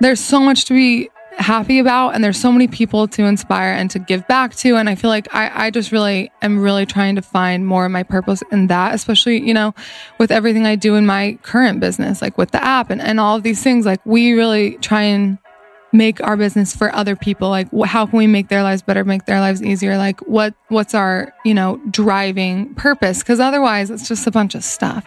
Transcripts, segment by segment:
there's so much to be happy about and there's so many people to inspire and to give back to. And i feel like i, I just really am really trying to find more of my purpose in that especially you know with everything i do in my current business like with the app and, and all of these things like we really try and make our business for other people. Like how can we make their lives better make their lives easier? Like what what's our you know driving purpose? Because otherwise it's just a bunch of stuff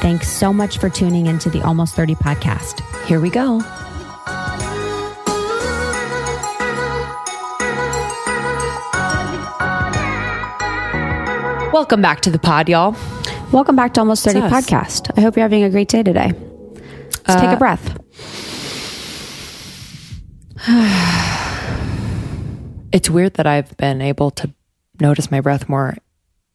Thanks so much for tuning into the Almost 30 podcast. Here we go. Welcome back to the pod, y'all. Welcome back to Almost 30 podcast. I hope you're having a great day today. Let's take a uh, breath. It's weird that I've been able to notice my breath more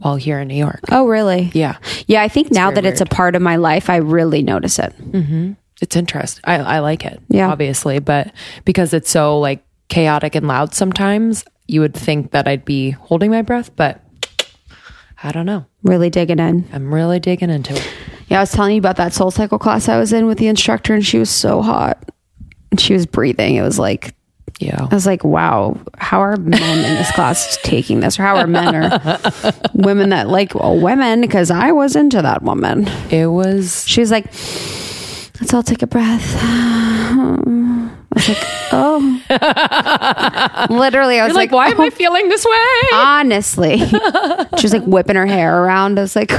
while here in New York. Oh, really? Yeah. Yeah, I think now very that it's a part of my life, I really notice it. Mm-hmm. It's interesting. I, I like it. Yeah. Obviously, but because it's so like chaotic and loud sometimes, you would think that I'd be holding my breath, but I don't know. Really digging in. I'm really digging into it. Yeah, I was telling you about that SoulCycle class I was in with the instructor, and she was so hot. And she was breathing. It was like, Yeah. I was like, wow, how are men in this class taking this? Or how are men or women that like, well, women, because I was into that woman. It was She was like, let's all take a breath. I was like, oh. Literally, I was like, why am I oh. feeling this way? honestly. she was like whipping her hair around. I was like,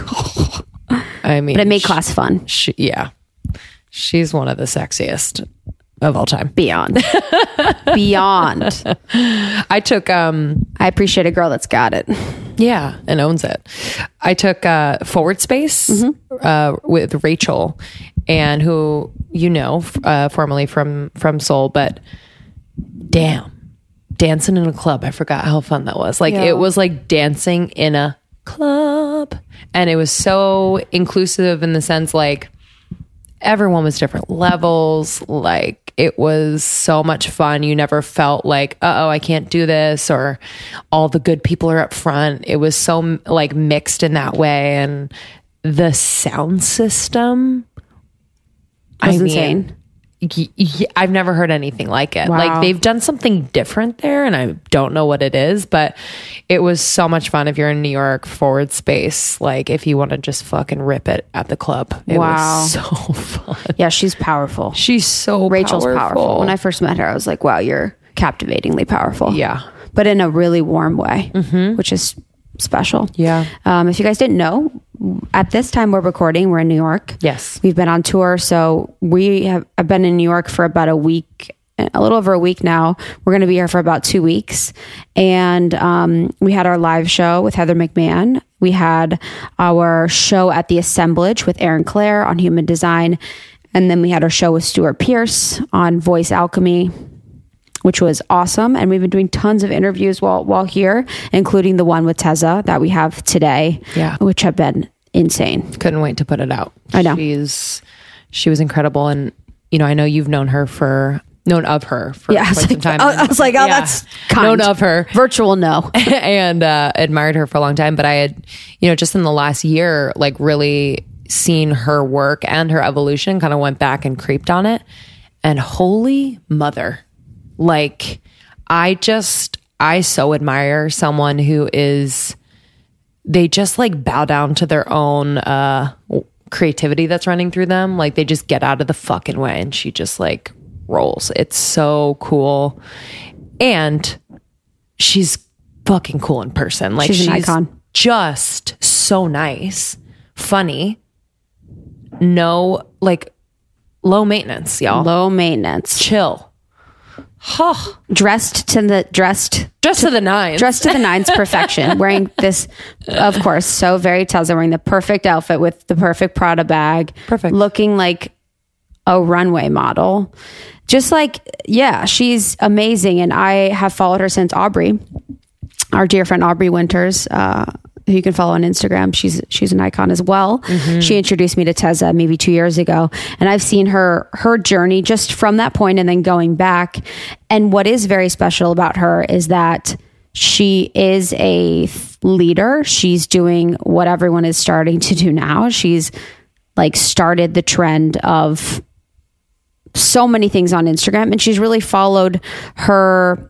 I mean, but it made class fun. she, yeah. She's one of the sexiest of all time. Beyond. Beyond. I took um I appreciate a girl that's got it. Yeah, and owns it. I took uh, Forward Space Mm-hmm. uh, with Rachel, and who you know uh, formerly from from Soul, but damn, dancing in a club. I forgot how fun that was. Like Yeah. it was like dancing in a club, and it was so inclusive in the sense like everyone was different levels. Like it was so much fun. You never felt like, uh oh, I can't do this, or all the good people are up front. It was so like mixed in that way. And the sound system was I mean, insane. Y- y- I've never heard anything like it. Wow. Like they've done something different there, and I don't know what it is, but it was so much fun. If you're in New York, forward space, like if you want to just fucking rip it at the club, it Wow. was so fun. Yeah, she's powerful. She's so Rachel's powerful. powerful. When I first met her, I was like, wow, you're captivatingly powerful. Yeah. But in a really warm way, mm-hmm. which is special. Yeah. Um, if you guys didn't know, at this time we're recording, we're in New York. Yes. We've been on tour. So we have I've been in New York for about a week, a little over a week now. We're going to be here for about two weeks. And um, we had our live show with Heather McMahon. We had our show at the Assemblage with Erin Claire on human design. And then we had our show with Stewart Pearce on voice alchemy which was awesome. And we've been doing tons of interviews while while here, including the one with Teza that we have today, Yeah. which have been insane. Couldn't wait to put it out. I know. She's she was incredible and you know, I know you've known her for known of her for Yeah, I quite some like, time. oh, I was like, oh, Yeah. that's kind. known of her. Virtual no. and uh, admired her for a long time. But I had, you know, just in the last year, like really seen her work and her evolution, kind of went back and creeped on it. And holy mother, like I just, I so admire someone who is, they just like bow down to their own uh, creativity that's running through them. Like they just get out of the fucking way and she just like rolls. It's so cool. And she's fucking cool in person. Like She's she's, an icon. just so nice, funny, no like low maintenance, y'all. Low maintenance. Chill. Huh. Dressed to the dressed Just to the nines. dressed to the nines perfection. wearing this, of course, so very Tezza, wearing the perfect outfit with the perfect Prada bag. Perfect. Looking like a runway model. Just like, yeah, she's amazing. And I have followed her since Aubrey, our dear friend Aubrey Winters, uh, who you can follow on Instagram. She's she's an icon as well. Mm-hmm. She introduced me to Tezza maybe two years ago, and I've seen her her journey just from that point and then going back. And what is very special about her is that she is a th- leader. She's doing what everyone is starting to do now. She's like started the trend of so many things on Instagram and she's really followed her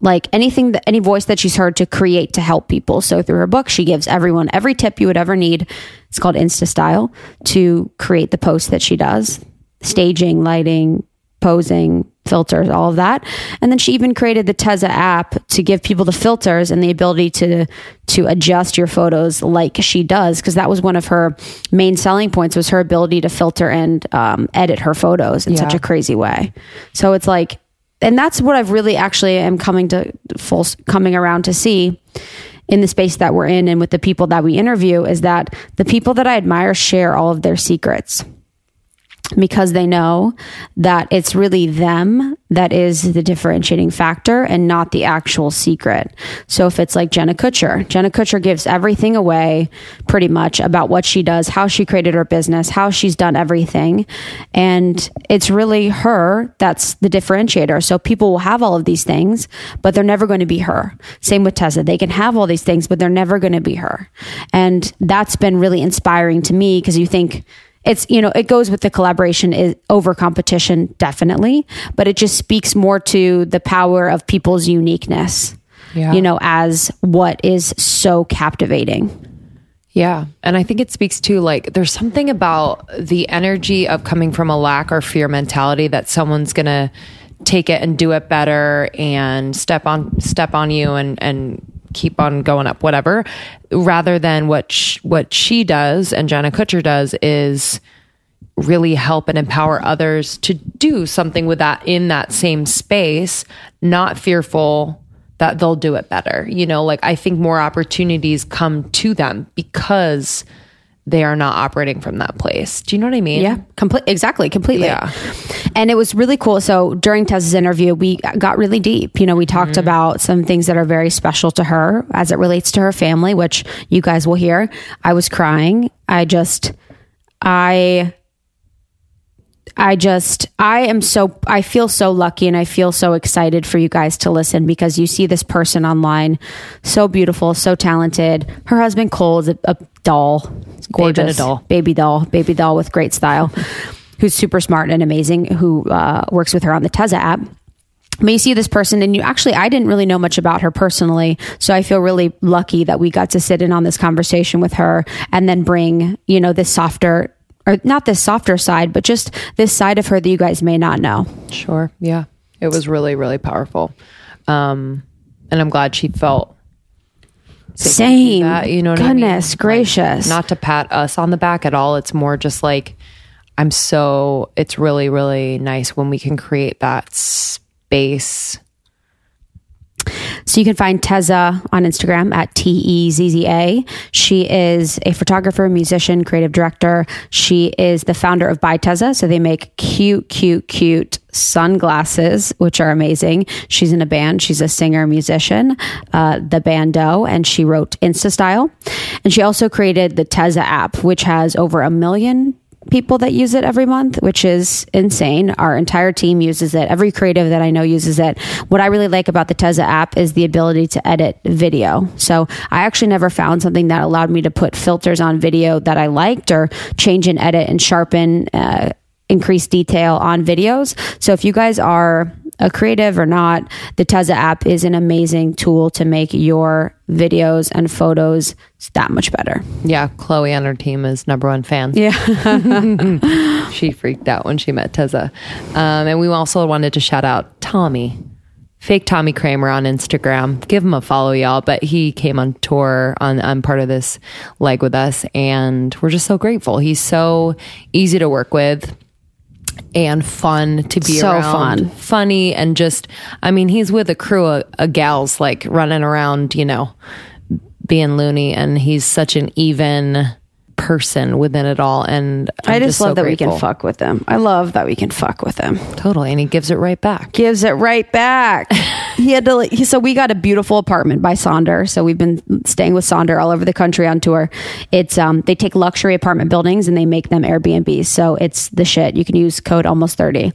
like anything that any voice that she's heard to create to help people. So through her book, she gives everyone every tip you would ever need. It's called Insta Style to create the post that she does. Staging, lighting, posing, filters, all of that. And then she even created the Tezza app to give people the filters and the ability to to adjust your photos like she does because that was one of her main selling points was her ability to filter and um, edit her photos in such a crazy way. So it's like and that's what I've really actually am coming to full coming around to see in the space that we're in and with the people that we interview is that the people that I admire share all of their secrets because they know that it's really them that is the differentiating factor and not the actual secret. So if it's like Jenna Kutcher, Jenna Kutcher gives everything away pretty much about what she does, how she created her business, how she's done everything. And it's really her that's the differentiator. So people will have all of these things, but they're never going to be her. Same with Tessa. They can have all these things, but they're never going to be her. And that's been really inspiring to me because you think, it's you know it goes with the collaboration is over competition definitely but it just speaks more to the power of people's uniqueness Yeah. you know as what is so captivating Yeah. And I think it speaks to like there's something about the energy of coming from a lack or fear mentality that someone's going to take it and do it better and step on step on you and and keep on going up whatever rather than what sh- what she does and Jenna Kutcher does is really help and empower others to do something with that in that same space, not fearful that they'll do it better. You know, like I think more opportunities come to them because they are not operating from that place. Do you know what I mean? yeah complete exactly completely Yeah. and it was really cool so during tessa's interview we got really deep you know we talked mm-hmm. about some things that are very special to her as it relates to her family which you guys will hear i was crying i just i I just, I am so, I feel so lucky and I feel so excited for you guys to listen because you see this person online, so beautiful, so talented. Her husband Cole is a, a doll, It's gorgeous, doll. baby doll, baby doll with great style, who's super smart and amazing, who uh, works with her on the Tezza app. But you see this person, and you actually, I didn't really know much about her personally. So I feel really lucky that we got to sit in on this conversation with her and then bring, you know, this softer, or not this softer side, but just this side of her that you guys may not know. Sure. Yeah. It was really, really powerful. Um, and I'm glad she felt Same. that, you know what I mean? Goodness Like, gracious. not to pat us on the back at all. It's more just like I'm so it's really, really nice when we can create that space. So you can find Tezza on Instagram at T E Z Z A. She is a photographer, musician, creative director. She is the founder of By Tezza. So they make cute, cute, cute sunglasses, which are amazing. She's in a band. She's a singer, musician, uh, the Bando, and she wrote Insta Style. And she also created the Tezza app, which has over a million people that use it every month, which is insane. Our entire team uses it. Every creative that I know uses it. What I really like about the Tezza app is the ability to edit video. So I actually never found something that allowed me to put filters on video that I liked or change and edit and sharpen, uh, increase detail on videos. So if you guys are a creative or not, the Tezza app is an amazing tool to make your videos and photos that much better. Yeah, Chloe on her team is number one fan. Yeah. She freaked out when she met Tezza. Um, and we also wanted to shout out Tommy fake Tommy Kramer on Instagram. Give him a follow, y'all. But he came on tour on, on part of this leg with us, and we're just so grateful. He's so easy to work with and fun to be So around. fun. funny, and just I mean, he's with a crew of, of gals like running around, you know, being loony, and he's such an even person within it all. And I'm I just, love so that we can fuck with them. I love that we can fuck with them. totally, and he gives it right back. Gives it right back. he had to. He, so we got a beautiful apartment by Sonder. So we've been staying with Sonder all over the country on tour. It's um they take luxury apartment buildings and they make them Airbnbs. So it's the shit. You can use code almost thirty.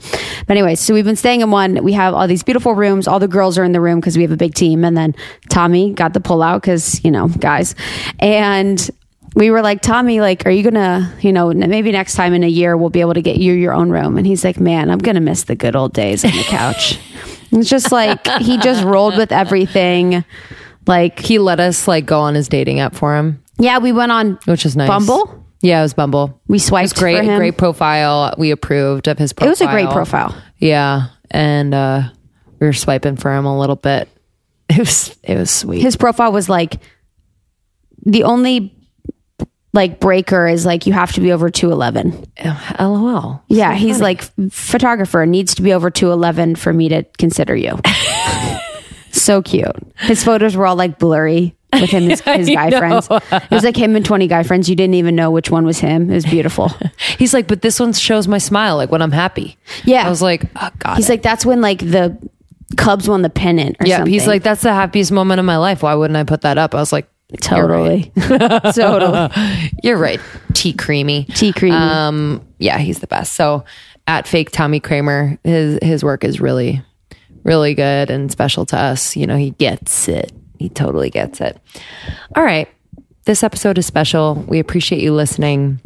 But anyways, so we've been staying in one. We have all these beautiful rooms. All the girls are in the room because we have a big team. And then Tommy got the pull out because you know guys and we were like, Tommy, like, are you gonna, you know, maybe next time in a year we'll be able to get you your own room? And he's like, man, I'm gonna miss the good old days on the couch. it's just like he just rolled with everything. Like, He let us like go on his dating app for him, yeah, we went on which is nice. Bumble. Yeah, it was Bumble. We It was swiped great, for him. great profile. We approved of his profile. It was a great profile. Yeah, and uh, we were swiping for him a little bit. It was it was sweet. His profile was like the only like breaker is like you have to be over two eleven. LOL. Yeah, he's like photographer needs to be over 211 for me to consider you. so cute. His photos were all like blurry with him his, his guy friends. It was like him and 20 guy friends. You didn't even know which one was him. It was beautiful. He's like, but this one shows my smile, like when I'm happy. Yeah. I was like, oh god. He's like that's when like the Cubs won the pennant or yeah. something. He's like, that's the happiest moment of my life. Why wouldn't I put that up? I was like, totally. totally. you're right. Tea creamy. Tea creamy. Um, yeah, he's the best. So at fake Tommy Kramer, his his work is really, really good and special to us. You know, he gets it. He totally gets it. All right. This episode is special. We appreciate you listening.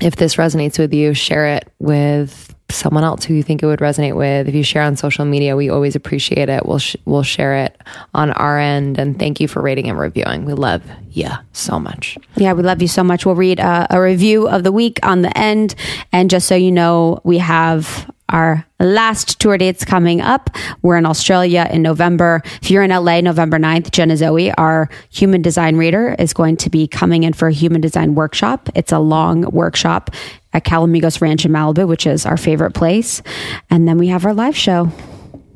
If this resonates with you, share it with someone else who you think it would resonate with. If you share on social media, we always appreciate it. We'll sh- we'll share it on our end. And thank you for rating and reviewing. We love you so much. Yeah, we love you so much. We'll read uh, a review of the week on the end. And just so you know, we have our last tour dates coming up. We're in Australia in November. If you're in LA, November 9th, Jenna Zoe, our human design reader, is going to be coming in for a human design workshop. It's a long workshop at Calamigos Ranch in Malibu, which is our favorite place. And then we have our live show.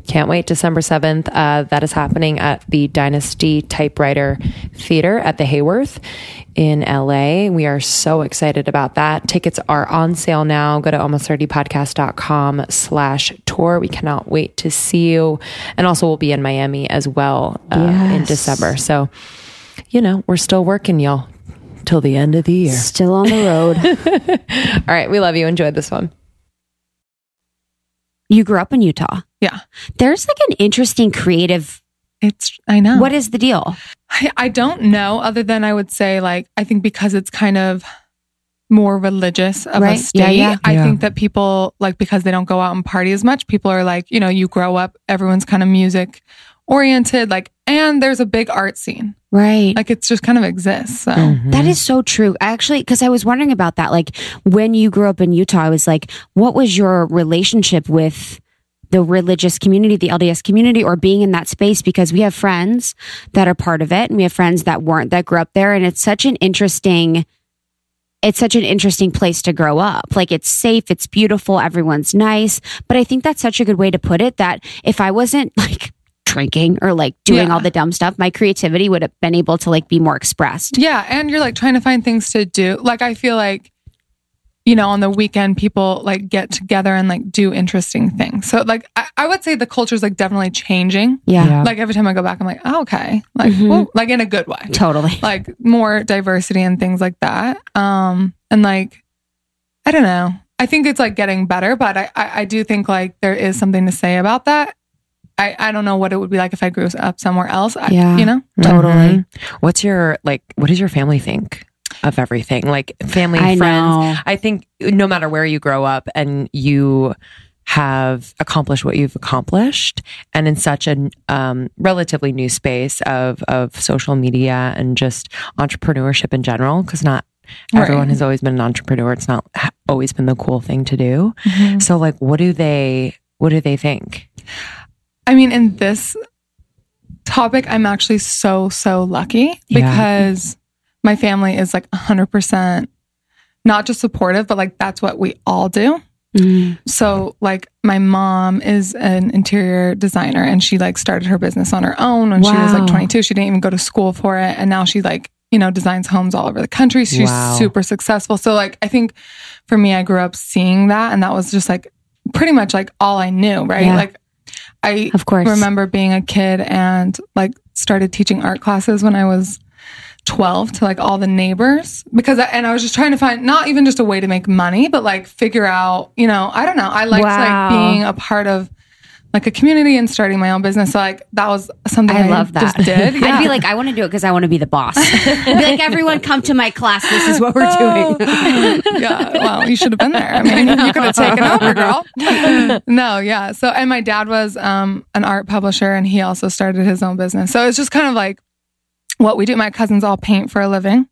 Can't wait. December 7th. Uh, that is happening at the Dynasty Typewriter Theater at the Hayworth in LA. We are so excited about that. Tickets are on sale now. Go to almost30podcast.com slash tour. We cannot wait to see you. And also we'll be in Miami as well uh, in December. So, you know, we're still working, y'all, till the end of the year. Still on the road. All right. We love you. Enjoyed this one. You grew up in Utah. Yeah. There's like an interesting creative. It's, I know. What is the deal? I, I don't know, other than I would say, like, I think because it's kind of more religious of Right. a state, Yeah, yeah. I Yeah. think that people, like, because they don't go out and party as much, people are like, you know, you grow up, everyone's kind of music oriented, like, and there's a big art scene. Right. Like, it's just kind of exists. So, mm-hmm. That is so true. Actually, because I was wondering about that. Like when you grew up in Utah, I was like, what was your relationship with the religious community, the LDS community, or being in that space? Because we have friends that are part of it and we have friends that weren't, that grew up there. And it's such an interesting, it's such an interesting place to grow up. Like it's safe, it's beautiful, everyone's nice. But I think that's such a good way to put it that if I wasn't like, drinking or like doing Yeah. all the dumb stuff my creativity would have been able to like be more expressed yeah. And you're like trying to find things to do. Like, I feel like, you know, on the weekend, people like get together and like do interesting things. So, like, I, I would say the culture is like definitely changing. yeah. Like, every time I go back, I'm like, oh, okay. Like, Mhm. whoa, like in a good way. Totally. like more diversity and things like that. Um, and like, I don't know. I think it's like getting better, but I, I, I do think like there is something to say about that. I, I don't know what it would be like if I grew up somewhere else. I, Yeah. You know? Totally. Mhm. What's your like? What does your family think of everything? Like family, I friends. know. I think no matter where you grow up and you have accomplished what you've accomplished, and in such a um, relatively new space of of social media and just entrepreneurship in general, because not everyone Right. has always been an entrepreneur. It's not always been the cool thing to do. Mhm. So, like, what do they? What do they think? I mean, in this topic, I'm actually so, so lucky Yeah. because my family is like 100% not just supportive, but like that's what we all do. Mm. So like my mom is an interior designer and she like started her business on her own when she was like 22. She didn't even go to school for it. And now she like, you know, designs homes all over the country. She's Wow. super successful. So like, I think for me, I grew up seeing that and that was just like pretty much like all I knew, right? Yeah. Like I Of course. remember being a kid and like started teaching art classes when I was 12 to like all the neighbors because I, and I was just trying to find not even just a way to make money but like figure out you know I don't know I liked Wow. like being a part of like a community and starting my own business so like that was something I, I love that. just did I'd be like, I want to do it because I want to be the boss. I'd be like, everyone come to my class. This is what we're doing. yeah, well, you should have been there. I mean, you could have taken over, girl. No, yeah. So, and my dad was um, an art publisher, and he also started his own business. So it's just kind of like what we do. My cousins all paint for a living.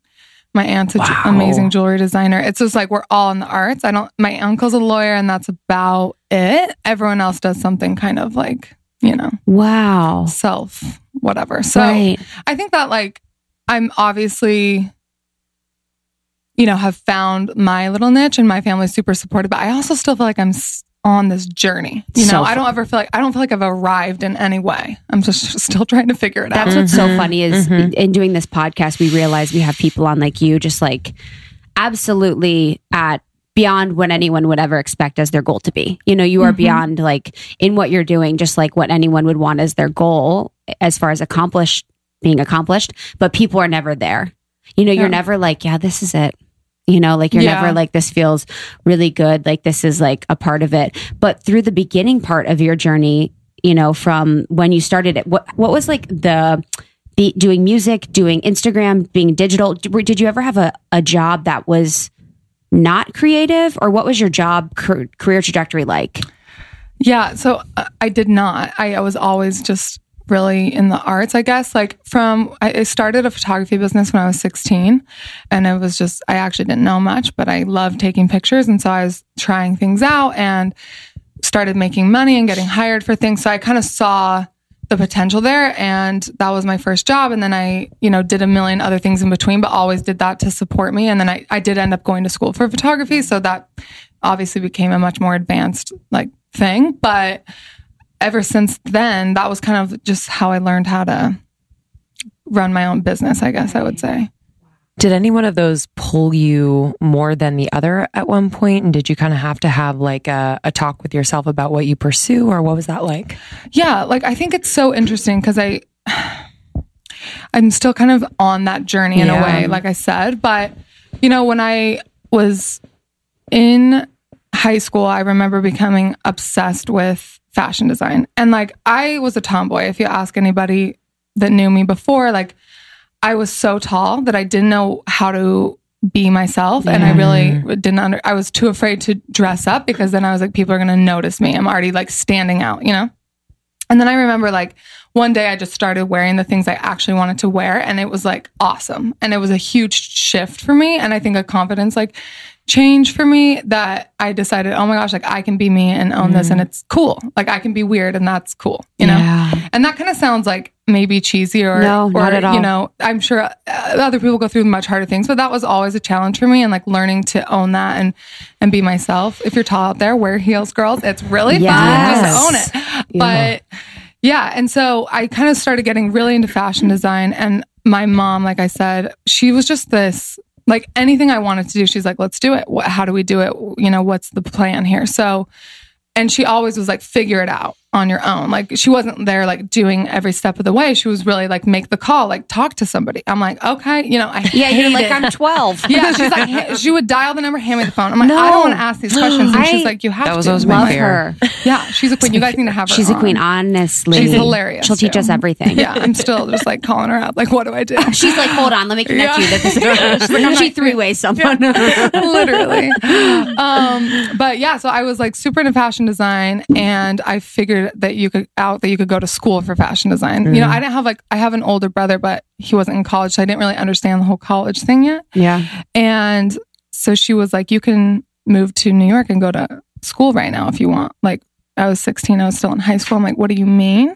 My aunt's an Wow. amazing jewelry designer. It's just like we're all in the arts. I don't. My uncle's a lawyer, and that's about it. Everyone else does something kind of like you know Wow. self whatever. So right. I think that like I'm obviously, you know, have found my little niche and my family's super supportive, but I also still feel like I'm s- on this journey. You know, So I don't ever feel like I don't feel like I've arrived in any way. I'm just still trying to figure it out. That's what's so mm-hmm. funny is mm-hmm. in doing this podcast, we realize we have people on like you, just like absolutely at beyond what anyone would ever expect as their goal to be. You know, you are mm-hmm. beyond like in what you're doing, just like what anyone would want as their goal as far as accomplished being accomplished, but people are never there. You know, you're never like, yeah, this is it. You know, like you're Yeah. never like, this feels really good. Like this is like a part of it. But through the beginning part of your journey, you know, from when you started it, what, what was like the, be, doing music, doing Instagram, being digital? Did, did you ever have a, a job that was not creative or what was your job career trajectory like? Yeah, so uh, I did not. I, I was always just really in the arts, I guess. Like from I started a photography business when I was 16 and it was just I actually didn't know much, but I loved taking pictures and so I was trying things out and started making money and getting hired for things. So I kind of saw the potential there and that was my first job and then I, you know, did a million other things in between but always did that to support me and then I I did end up going to school for photography, so that obviously became a much more advanced like thing, but ever since then that was kind of just how I learned how to run my own business, I guess I would say. Did any one of those pull you more than the other at one point? And did you kind of have to have like a, a talk with yourself about what you pursue, or what was that like? Yeah, like I think it's so interesting because I I'm still kind of on that journey in Yeah. a way, like I said. But you know, when I was in high school, I remember becoming obsessed with fashion design. And like I was a tomboy. If you ask anybody that knew me before, like I was so tall that I didn't know how to be myself and I really didn't under I was too afraid to dress up because then I was like people are going to notice me. I'm already like standing out, you know? And then I remember like one day I just started wearing the things I actually wanted to wear and it was like awesome. And it was a huge shift for me and I think a confidence like change for me that I decided, oh my gosh, like I can be me and own this and it's cool. Like I can be weird and that's cool, you know? Yeah. And that kind of sounds like maybe cheesy or, No, or not at all. you know, I'm sure uh, other people go through much harder things, but that was always a challenge for me and like learning to own that and and be myself. If you're tall out there, wear heels, girls. It's really Yes. fun. Just own it. But yeah, and so I kind of started getting really into fashion design and my mom, like I said, she was just this like anything I wanted to do, she's like, let's do it. What, how do we do it? You know, what's the plan here? So, and she always was like, figure it out on your own. Like she wasn't there like doing every step of the way. She was really like, make the call, like talk to somebody. I'm like, okay, you know, I Yeah, you're like, it. I'm 12. Yeah, she's like, ha- she would dial the number, hand me the phone. I'm like, I don't want to ask these questions. And she's like, you have That was to. always my Love her. yeah, she's a queen. You guys need to have her. She's a on. queen, honestly. She's hilarious, She'll teach us everything. Yeah, I'm still just like calling her up. Like, what do I do? She's like, hold on, let me connect Yeah. you. This is, she's like, she three ways someone. literally. Um, but yeah, so I was like super into fashion design, and I figured that you could out that you could go to school for fashion design. You know, I didn't have like I have an older brother, but he wasn't in college, so I didn't really understand the whole college thing yet. yeah. And so she was like, "You can move to New York and go to school right now if you want." Like I was 16. I was still in high school. I'm like, what do you mean?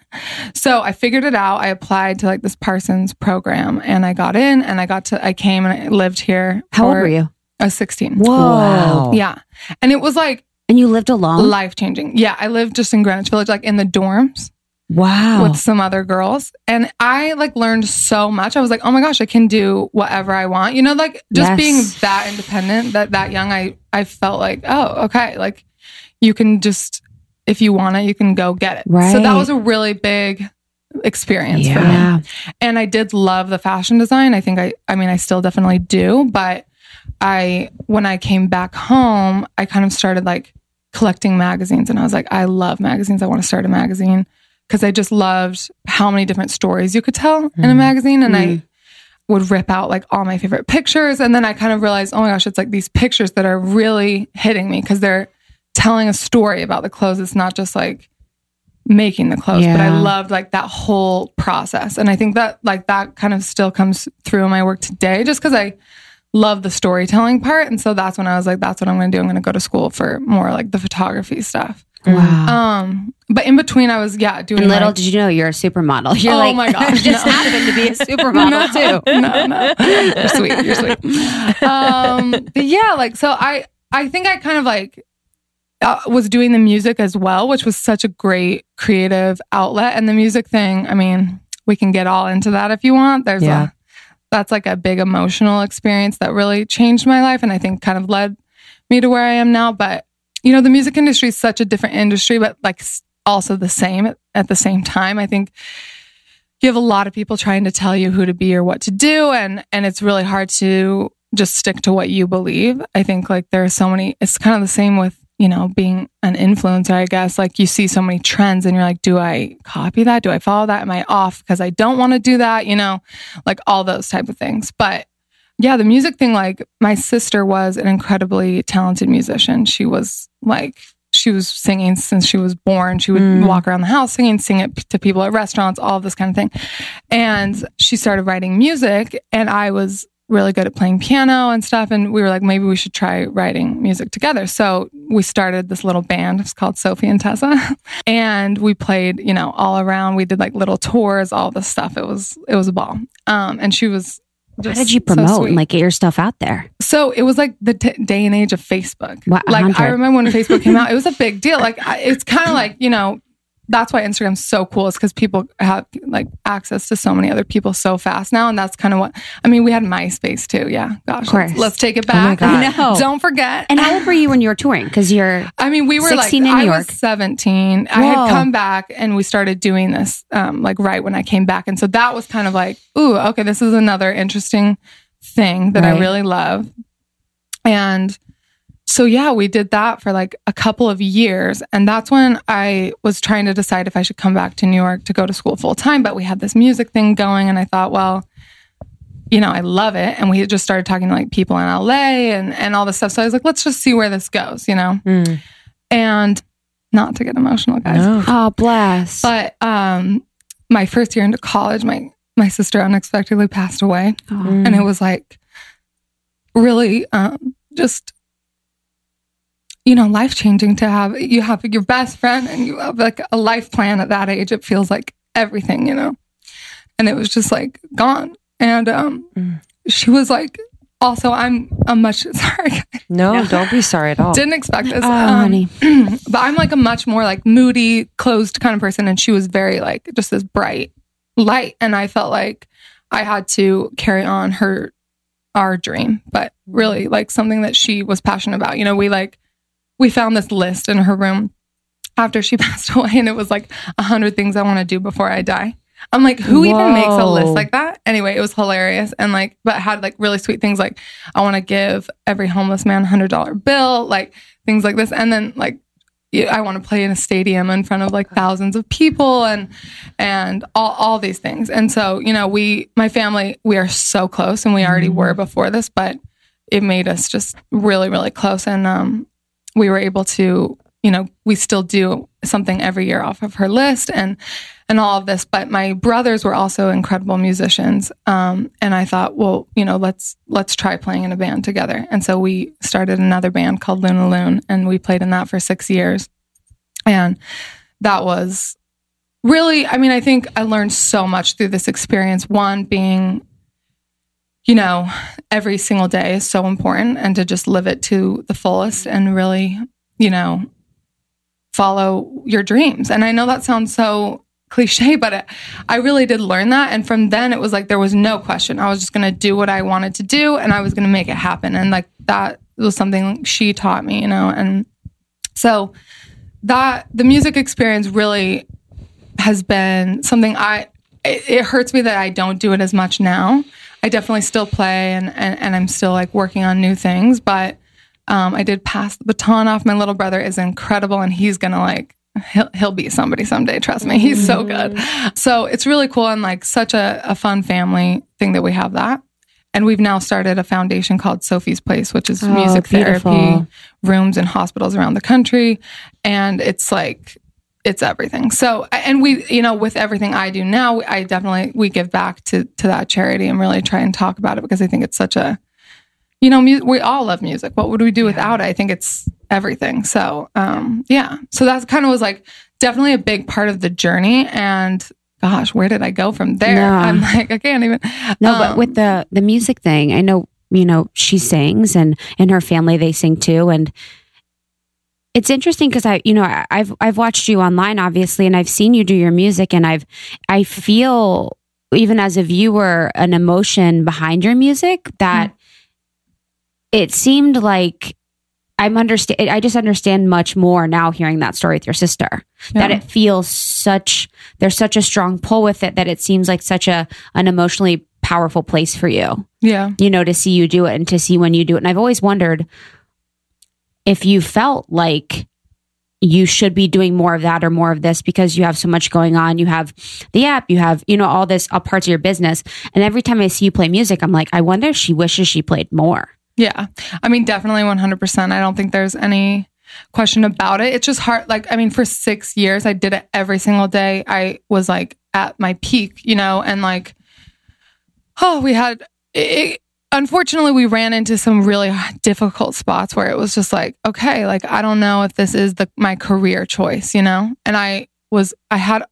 So I figured it out. I applied to like this Parsons program and I got in and I got to, I came and I lived here. How old were you? I was 16. Whoa. Yeah. And it was like And you lived alone? life changing. Yeah. I lived just in Greenwich Village, like in the dorms wow. with some other girls. And I like learned so much. I was like, oh my gosh, I can do whatever I want. You know, like just Yes. being that independent, that that young, I I felt like, oh, okay, like you can just if you want it, you can go get it. Right. So that was a really big experience for me. yeah. And I did love the fashion design. I think I I mean I still definitely do, but I when I came back home, I kind of started like collecting magazines and I was like, I love magazines. I want to start a magazine because I just loved how many different stories you could tell in a mm-hmm. magazine and I mm-hmm. would rip out like all my favorite pictures and then I kind of realized, oh my gosh, it's like these pictures that are really hitting me because they're telling a story about the clothes. It's not just like making the clothes, but I loved like that whole process. And I think that like that kind of still comes through in my work today just because I love the storytelling part. And so that's when I was like, that's what I'm going to do. I'm going to go to school for more like the photography stuff. Wow. Um, but in between, I was, yeah, doing and little like- did you know you're a supermodel. You're Oh like, my gosh, just no. happened to be a supermodel too. no, no. You're sweet. You're sweet. Um, but yeah, like so I I think I kind of like uh, was doing the music as well, which was such a great creative outlet. And the music thing, I mean, we can get all into that if you want. There's Yeah. a that's like a big emotional experience that really changed my life and I think kind of led me to where I am now. But you know, the music industry is such a different industry, but like also the same at, the same time. I think you have a lot of people trying to tell you who to be or what to do and and it's really hard to just stick to what you believe i think like there are so many it's kind of the same with you know being an influencer i guess like you see so many trends and you're like do i copy that do i follow that am i off because i don't want to do that you know like all those type of things but yeah the music thing like my sister was an incredibly talented musician she was like she was singing since she was born. She would Mm. walk around the house singing, sing it to people at restaurants, all this kind of thing. And she started writing music, and I was really good at playing piano and stuff. And we were like, maybe we should try writing music together. So we started this little band. It's called Sophie and Tessa. and we played, you know, all around. We did like little tours, all this stuff. It was, it was a ball. Um, and she was How did you promote sweet. and like get your stuff out there? So it was like the t- day and age of Facebook. Wow, like I remember when Facebook came out, it was a big deal. Like I, it's kind of like you know that's why Instagram's so cool is because people have like access to so many other people so fast now, and that's kind of what I mean. We had MySpace too. Yeah, gosh, Let's, let's take it back. Oh my. God. I know. Don't forget. And how old were you when you were touring? Because you're I mean, we were 16 like, in I New was York. 17. I had come back and we started doing this, um, like right when I came back. And so that was kind of like, ooh, okay, this is another interesting thing that I really love. And so, yeah, we did that for like a couple of years. And that's when I was trying to decide if I should come back to New York to go to school full time. But we had this music thing going. And I thought, well, you know, I love it. And we just started talking to like people in LA and, and all this stuff. So I was like, let's just see where this goes, you know? Mm. And not to get emotional, guys. No. oh bless. But um my first year into college, my my sister unexpectedly passed away. Oh. And it was like really um just you know, life changing to have you have your best friend and you have like a life plan at that age. It feels like everything, you know. And it was just like gone. And um Mm. she was like also I'm a much sorry No, don't be sorry at all. didn't expect this. oh, Um, honey. but I'm like a much more like moody, closed kind of person. And she was very like just this bright light. And I felt like I had to carry on her, our dream, but really like something that she was passionate about. You know, we like, we found this list in her room after she passed away and it was like a hundred things I want to do before I die. I'm like, who even makes a list like that? Anyway, it was hilarious and like, but had like really sweet things like I want to give every homeless man a hundred dollar bill, like things like this. And then like, I want to play in a stadium in front of like thousands of people and and all, all these things. And so, you know, we my family, we are so close and we already were before this, but it made us just really, really close. And um we were able to, you know, we still do something every year off of her list and and all of this. But my brothers were also incredible musicians. Um, and I thought, well, you know, let's let's try playing in a band together. And so we started another band called Luna Loon, and we played in that for six years. And that was really, I mean, I think I learned so much through this experience. One being, you know, every single day is so important and to just live it to the fullest and really, you know, follow your dreams. And I know that sounds so cliche, but it, I really did learn that. And from then it was like there was no question. I was just going to do what I wanted to do and I was going to make it happen. And like that was something she taught me, you know. And so that the music experience really has been something I it, it hurts me that I don't do it as much now. I definitely still play and, and, and I'm still like working on new things, but um, I did pass the baton off. My little brother is incredible and he's gonna like he'll he'll be somebody someday, trust me. He's so good. So it's really cool and like such a, a fun family thing that we have that. And we've now started a foundation called Sophie's Place, which is Oh, music beautiful. therapy rooms in hospitals around the country. And it's like it's everything. So, and we, you know, with everything I do now, I definitely we give back to to that charity and really try and talk about it because I think it's such a, you know, mu- we all love music. What would we do without it? I think it's everything. So, um, yeah. So that's kind of was like definitely a big part of the journey. And gosh, where did I go from there? Yeah. I'm like, I can't even. No, but um, with the the music thing, I know you know she sings, and in her family they sing too, and it's interesting because I, you know, I- I've I've watched you online, obviously, and I've seen you do your music, and I've I feel even as a viewer an emotion behind your music that mm-hmm. it seemed like. I'm understand. I just understand much more now hearing that story with your sister. That it feels such. There's such a strong pull with it that it seems like such a an emotionally powerful place for you. yeah. You know, to see you do it and to see when you do it. And I've always wondered if you felt like you should be doing more of that or more of this because you have so much going on. You have the app, you have, you know, all this all parts of your business. And every time I see you play music, I'm like, I wonder if she wishes she played more. Yeah. I mean, definitely 100%. I don't think there's any question about it. It's just hard. Like, I mean, for six years, I did it every single day. I was like at my peak, you know, and like, oh, we had, it, unfortunately, we ran into some really difficult spots where it was just like, okay, like, I don't know if this is the, my career choice, you know? And I was, I had,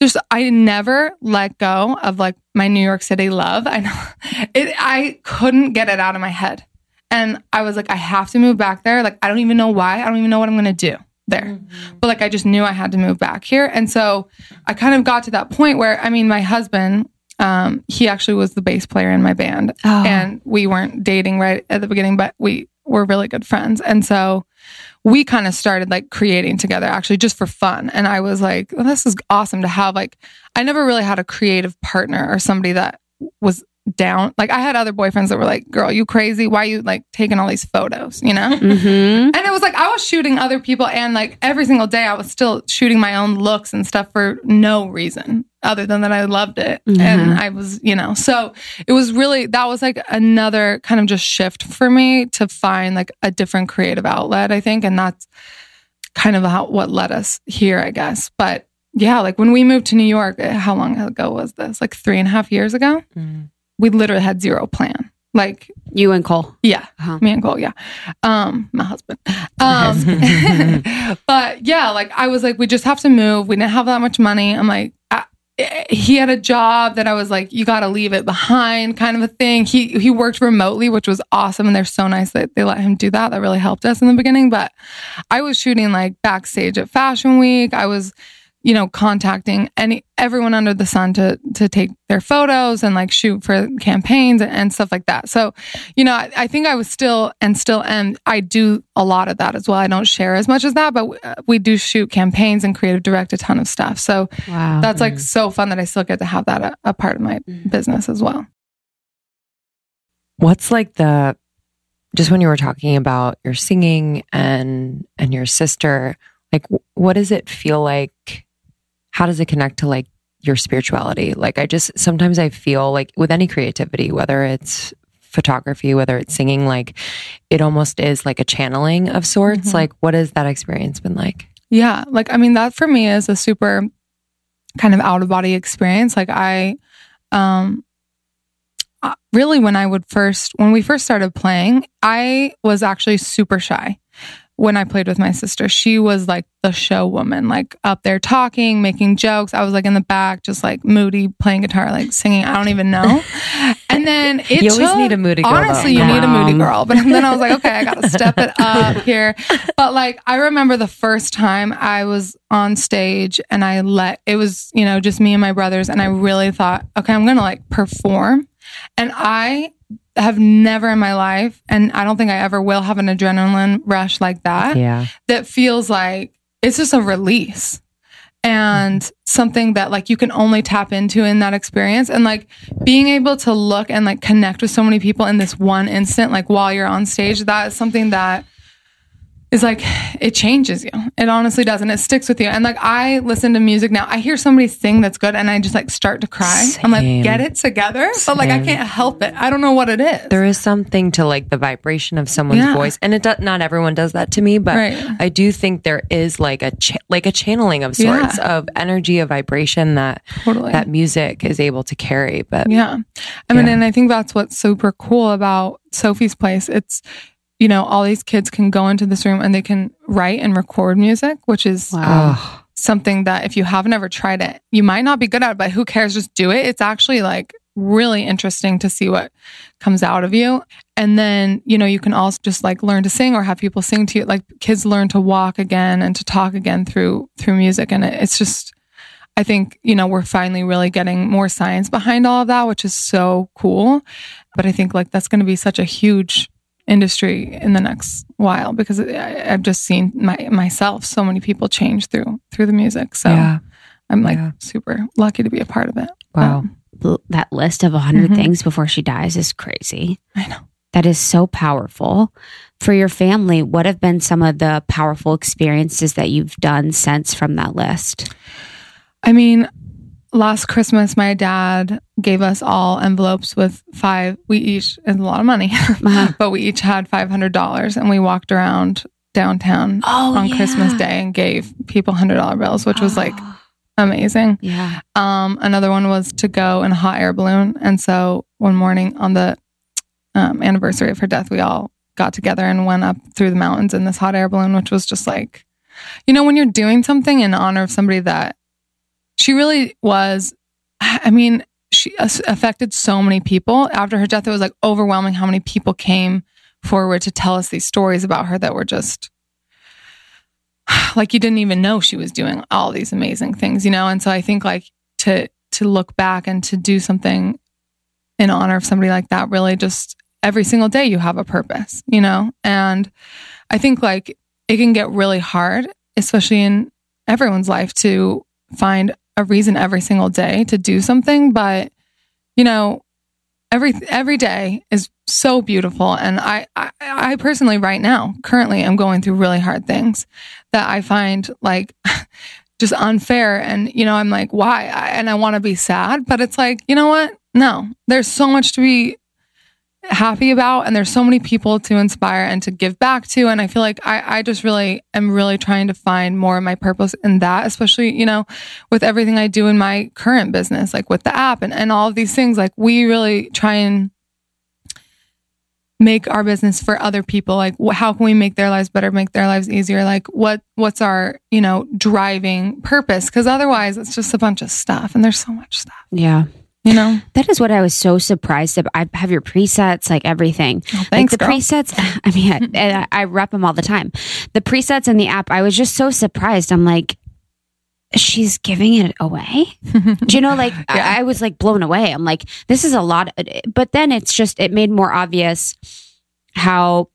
just I never let go of like my New York City love. I know it I couldn't get it out of my head. And I was like I have to move back there. Like I don't even know why. I don't even know what I'm going to do there. Mm-hmm. But like I just knew I had to move back here. And so I kind of got to that point where I mean my husband um he actually was the bass player in my band and we weren't dating right at the beginning but we were really good friends. And so we kind of started like creating together actually just for fun. And I was like, well, this is awesome to have like, I never really had a creative partner or somebody that was down. Like I had other boyfriends that were like, girl, you crazy? Why you like taking all these photos, you know? Mm-hmm. And it was like I was shooting other people, and like every single day, I was still shooting my own looks and stuff for no reason other than that I loved it, and I was, you know, so it was really that was like another kind of just shift for me to find like a different creative outlet, I think, and that's kind of how what led us here, I guess. But yeah, like when we moved to New York, eh, how long ago was this? Like three and a half years ago. We literally had zero plan. Like You and Cole. yeah, Uh-huh. me and Cole. Yeah, um, my husband. Um, but yeah, like I was like, we just have to move. We didn't have that much money. I'm like, I, he had a job that I was like, you got to leave it behind, kind of a thing. He he worked remotely, which was awesome, and they're so nice that they let him do that. That really helped us in the beginning. But I was shooting like backstage at Fashion Week. I was you know, contacting any everyone under the sun to to take their photos and like shoot for campaigns and, and stuff like that. So, you know, I, I think I was still and still am. I do a lot of that as well. I don't share as much as that, but we, uh, we do shoot campaigns and creative direct a ton of stuff. So Wow. that's like so fun that I still get to have that a, a part of my business as well. What's like the just when you were talking about your singing and and your sister, like what does it feel like? How does it connect to like your spirituality? Like I just sometimes I feel like with any creativity, whether it's photography, whether it's singing, like it almost is like a channeling of sorts. Mhm. Like what has that experience been like? Yeah. Like, I mean, that for me is a super kind of out of body experience. Like, I, um, uh, really when I would first, when we first started playing, I was actually super shy when I played with my sister. She was like the show woman, like up there talking, making jokes. I was like in the back, just like moody, playing guitar, like singing. I don't even know. And then it You always took- need a moody girl, Honestly, you need a moody girl. But then I was like, okay, I got to step it up here. But like, I remember the first time I was on stage and I let it was, you know, just me and my brothers. And I really thought, okay, I'm going to like perform. And I have never in my life, and I don't think I ever will have an adrenaline rush like that Yeah. that feels like it's just a release and something that like you can only tap into in that experience and like being able to look and like connect with so many people in this one instant like while you're on stage that is something that is like it changes you it honestly does and it sticks with you and like i listen to music now i hear somebody sing that's good and i just like start to cry i'm like get it together but like i can't help it i don't know what it is There is something to like the vibration of someone's Yeah. voice, and it does, not everyone does that to me, but Right. I do think there is like a cha- like a channeling of sorts of energy, of vibration that Totally. that music is able to carry. But Yeah. I mean, Yeah. and I think that's what's super cool about Sophie's Place. It's, you know, all these kids can go into this room and they can write and record music, which is oh, something that if you haven't ever tried it, you might not be good at it, but who cares? Just do it. It's actually like really interesting to see what comes out of you. And then, you know, you can also just like learn to sing or have people sing to you. Like kids learn to walk again and to talk again through through music. And it, it's just I think, you know, we're finally really getting more science behind all of that, which is so cool. But I think like that's going to be such a huge industry in the next while because I, I've just seen my myself so many people change through through the music. So yeah, I'm like Yeah. super lucky to be a part of it. wow. Um, That list of 100 Mhm. things before she dies is crazy. I know. That is so powerful. For your family, what have been some of the powerful experiences that you've done since from that list? I mean, last Christmas, my dad gave us all envelopes with five. We each, it's a lot of money, Uh-huh. but we each had $500 and we walked around downtown Oh, on Christmas Day and gave people $100 bills, which was like amazing. yeah. Um, another one was to go in a hot air balloon. And so one morning on the um, anniversary of her death, we all got together and went up through the mountains in this hot air balloon, which was just like, you know, when you're doing something in honor of somebody that she really was, I mean, she affected so many people. After her death, it was like overwhelming how many people came forward to tell us these stories about her that were just like you didn't even know she was doing all these amazing things, you know? And so I think like to to look back and to do something in honor of somebody like that really just every single day you have a purpose, you know? And I think like it can get really hard, especially in everyone's life to find a reason every single day to do something, but you know, every every day is so beautiful. And I, I I personally right now currently am going through really hard things that I find like just unfair. And you know I'm like why? I, and I want to be sad but it's like you know what? No there's so much to be happy about and there's so many people to inspire and to give back to and I feel like I I just really am really trying to find more of my purpose in that especially you know with everything I do in my current business like with the app and and all of these things like we really try and make our business for other people like wh- how can we make their lives better make their lives easier like what what's our you know driving purpose because otherwise it's just a bunch of stuff and there's so much stuff Yeah. You know That is what I was so surprised about. I have your presets, like everything. Oh, thanks, like the girl. presets, I mean, I, I, rep them all the time. The presets in the app, I was just so surprised. I'm like, she's giving it away. Do you know, like, Yeah. I, I was like blown away. I'm like, this is a lot. Uh, but then it's just, it made more obvious how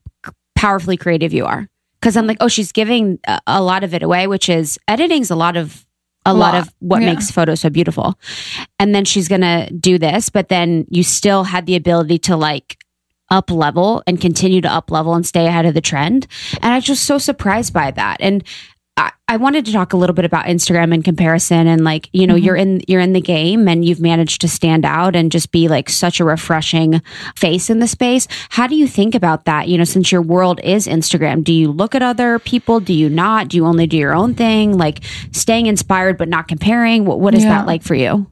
powerfully creative you are. Cause I'm like, oh, she's giving a, a lot of it away, which is editing's a lot of, a lot, Lot. of what Yeah. makes photos so beautiful. And then she's going to do this, but then you still had the ability to like up level and continue to up level and stay ahead of the trend. And I was just so surprised by that. And I, I wanted to talk a little bit about Instagram in comparison and like, you know, you're in you're in the game and you've managed to stand out and just be like such a refreshing face in the space. How do you think about that? You know, since your world is Instagram, do you look at other people? Do you not? Do you only do your own thing? Like staying inspired but not comparing? What what is Yeah. that like for you?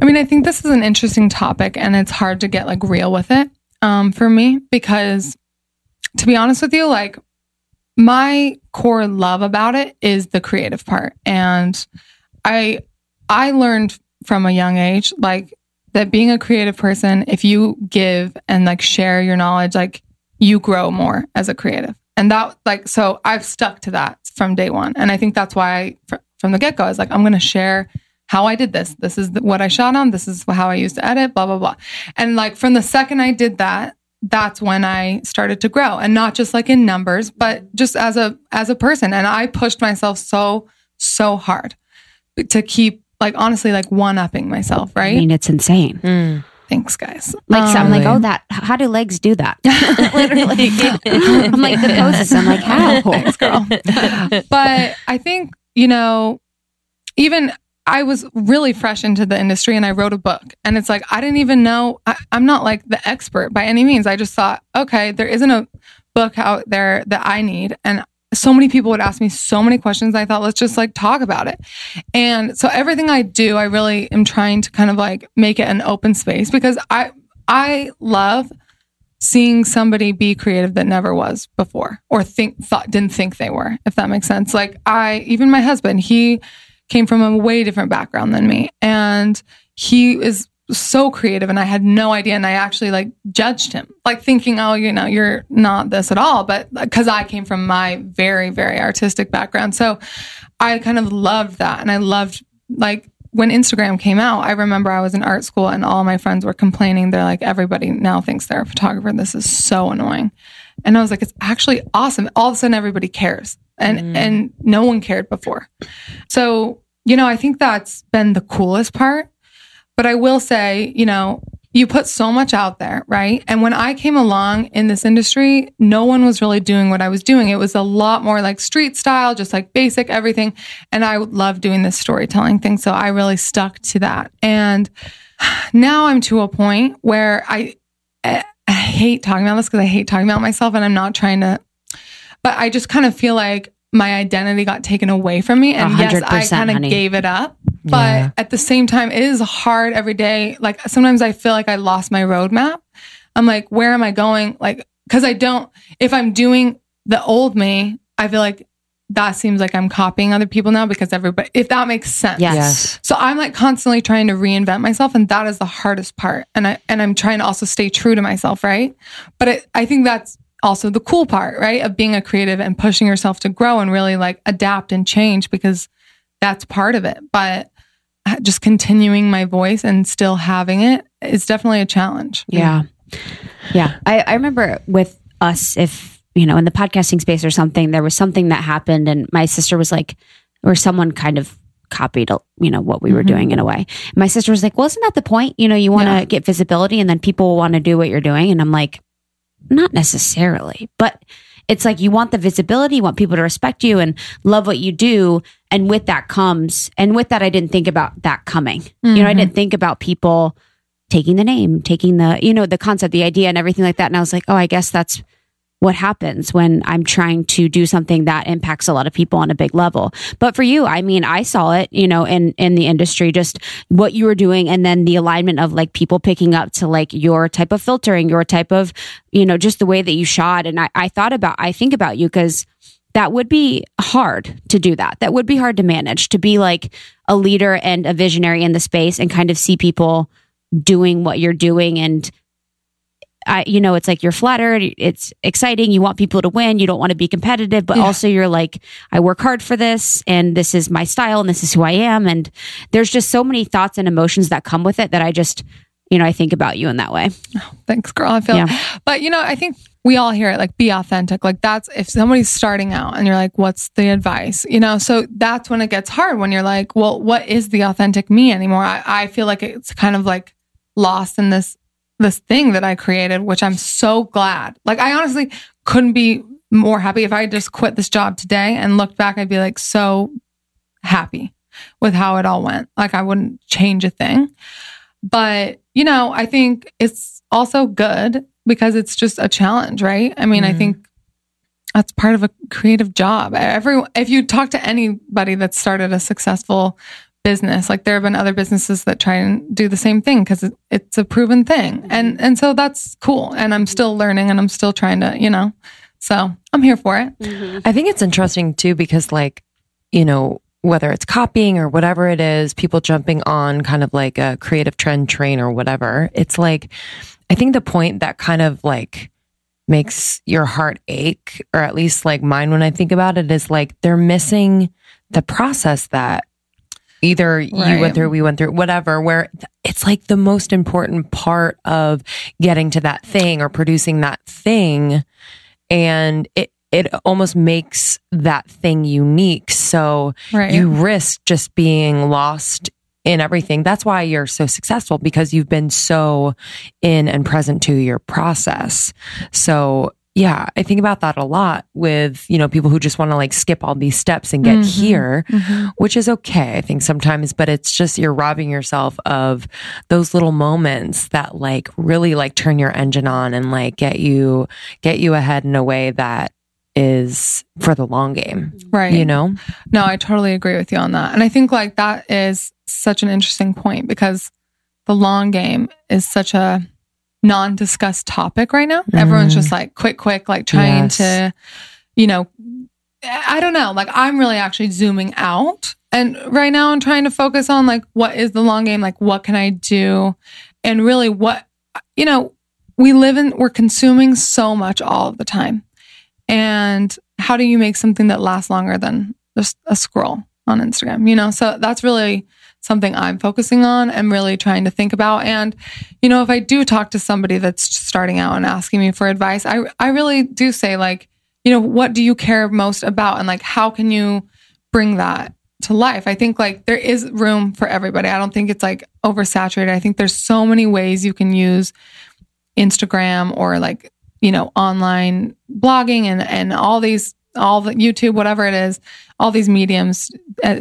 I mean, I think this is an interesting topic and it's hard to get like real with it um, for me because to be honest with you, like my core love about it is the creative part. And I, I learned from a young age, like that being a creative person, if you give and like share your knowledge, like you grow more as a creative. And that, like, so I've stuck to that from day one. And I think that's why I, fr- from the get go, I was like, I'm going to share how I did this. This is what I shot on. This is how I used to edit, blah, blah, blah. And like from the second I did that, that's when I started to grow and not just like in numbers, but just as a, as a person. And I pushed myself so, so hard to keep like honestly like one upping myself, right? I mean, it's insane. Hmm. Thanks guys. Like, so I'm like, um, oh, that. How do legs do that? Literally, I'm like the poses. I'm like, how? Thanks, girl. but I think, you know, even I was really fresh into the industry and I wrote a book. And it's like, I didn't even know, I, I'm not like the expert by any means. I just thought, okay, there isn't a book out there that I need. And so many people would ask me so many questions. I thought, let's just like talk about it. And so everything I do, I really am trying to kind of like make it an open space because I, I love seeing somebody be creative that never was before or think thought didn't think they were if that makes sense like i even my husband he came from a way different background than me and he is so creative and i had no idea and i actually like judged him like thinking oh you know you're not this at all but uh, because i came from my very very artistic background so i kind of loved that and i loved like when Instagram came out, I remember I was in art school and all my friends were complaining. They're like, everybody now thinks they're a photographer. This is so annoying. And I was like, it's actually awesome. All of a sudden everybody cares. And mm. and no one cared before. So, you know, I think that's been the coolest part. But I will say, you know, you put so much out there, right? And when I came along in this industry, no one was really doing what I was doing. It was a lot more like street style, just like basic everything. And I love doing this storytelling thing. So I really stuck to that. And now I'm to a point where I, I hate talking about this because I hate talking about myself and I'm not trying to, but I just kind of feel like my identity got taken away from me. And yes, I kind of gave it up. But Yeah. at the same time, it is hard every day. Like sometimes I feel like I lost my roadmap. I'm like, where am I going? Like, cause I don't, if I'm doing the old me, I feel like that seems like I'm copying other people now because everybody, if that makes sense. Yes. Yes. So I'm like constantly trying to reinvent myself, and that is the hardest part. And I and I'm trying to also stay true to myself, right? But it, I think that's also the cool part, right, of being a creative and pushing yourself to grow and really like adapt and change because that's part of it. But uh, just continuing my voice and still having it is definitely a challenge. Yeah. Yeah. I, I remember with us, if, you know, in the podcasting space or something, there was something that happened and my sister was like, or someone kind of copied, you know, what we were mm-hmm. doing in a way. My sister was like, well, isn't that the point? You know, you want to Yeah. get visibility and then people will want to do what you're doing. And I'm like, not necessarily, but it's like you want the visibility, you want people to respect you and love what you do. And with that comes, and with that, I didn't think about that coming. You know, I didn't mm-hmm. think about people taking the name, taking the, you know, the concept, the idea and everything like that. And I was like, oh, I guess that's what happens when I'm trying to do something that impacts a lot of people on a big level. But for you, I mean, I saw it, you know, in in the industry, just what you were doing, and then the alignment of like people picking up to like your type of filtering, your type of, you know, just the way that you shot. And I, I thought about, I think about you because that would be hard to do that. That would be hard to manage to be like a leader and a visionary in the space and kind of see people doing what you're doing and I, you know, it's like you're flattered. It's exciting. You want people to win. You don't want to be competitive, but Yeah. also you're like, I work hard for this and this is my style and this is who I am. And there's just so many thoughts and emotions that come with it that I just, you know, I think about you in that way. Oh, thanks, girl. I feel, Yeah. but you know, I think we all hear it like be authentic. Like that's if somebody's starting out and you're like, what's the advice? You know, so that's when it gets hard when you're like, well, what is the authentic me anymore? I, I feel like it's kind of like lost in this this thing that I created, which I'm so glad. Like I honestly couldn't be more happy if I just quit this job today and looked back, I'd be like so happy with how it all went. Like I wouldn't change a thing. But, you know, I think it's also good because it's just a challenge, right? I mean, I mm-hmm. think that's part of a creative job. Every if you talk to anybody that started a successful business. Like there have been other businesses that try and do the same thing because it, it's a proven thing. Mm-hmm. And and so that's cool. And I'm still learning and I'm still trying to, you know. So I'm here for it. Mm-hmm. I think it's interesting too because, like, you know, whether it's copying or whatever it is, people jumping on kind of like a creative trend train or whatever. It's like, I think the point that kind of like makes your heart ache, or at least like mine when I think about it, is like they're missing the process that either you went through, we went through, whatever, where it's like the most important part of getting to that thing or producing that thing. And it it almost makes that thing unique. So Right. you risk just being lost in everything. That's why you're so successful because you've been so in and present to your process. So yeah i think about that a lot with you know people who just want to like skip all these steps and get mm-hmm. here mm-hmm. which is okay i think sometimes but it's just you're robbing yourself of those little moments that like really like turn your engine on and like get you get you ahead in a way that is for the long game Right. you know No, I totally agree with you on that. And I think like that is such an interesting point because the long game is such a non discussed topic right now. Everyone's just mm. like quick, quick, like trying Yes. to, you know, I don't know. Like I'm really actually zooming out. And right now I'm trying to focus on like what is the long game? Like what can I do? And really what, you know, we live in, we're consuming so much all of the time. And how do you make something that lasts longer than just a scroll on Instagram? You know, so that's really something I'm focusing on and really trying to think about. And, you know, if I do talk to somebody that's starting out and asking me for advice, I, I really do say, like, you know, what do you care most about? And like, how can you bring that to life? I think like there is room for everybody. I don't think it's like oversaturated. I think there's so many ways you can use Instagram or like, you know, online blogging and, and all these, all the YouTube, whatever it is, all these mediums uh,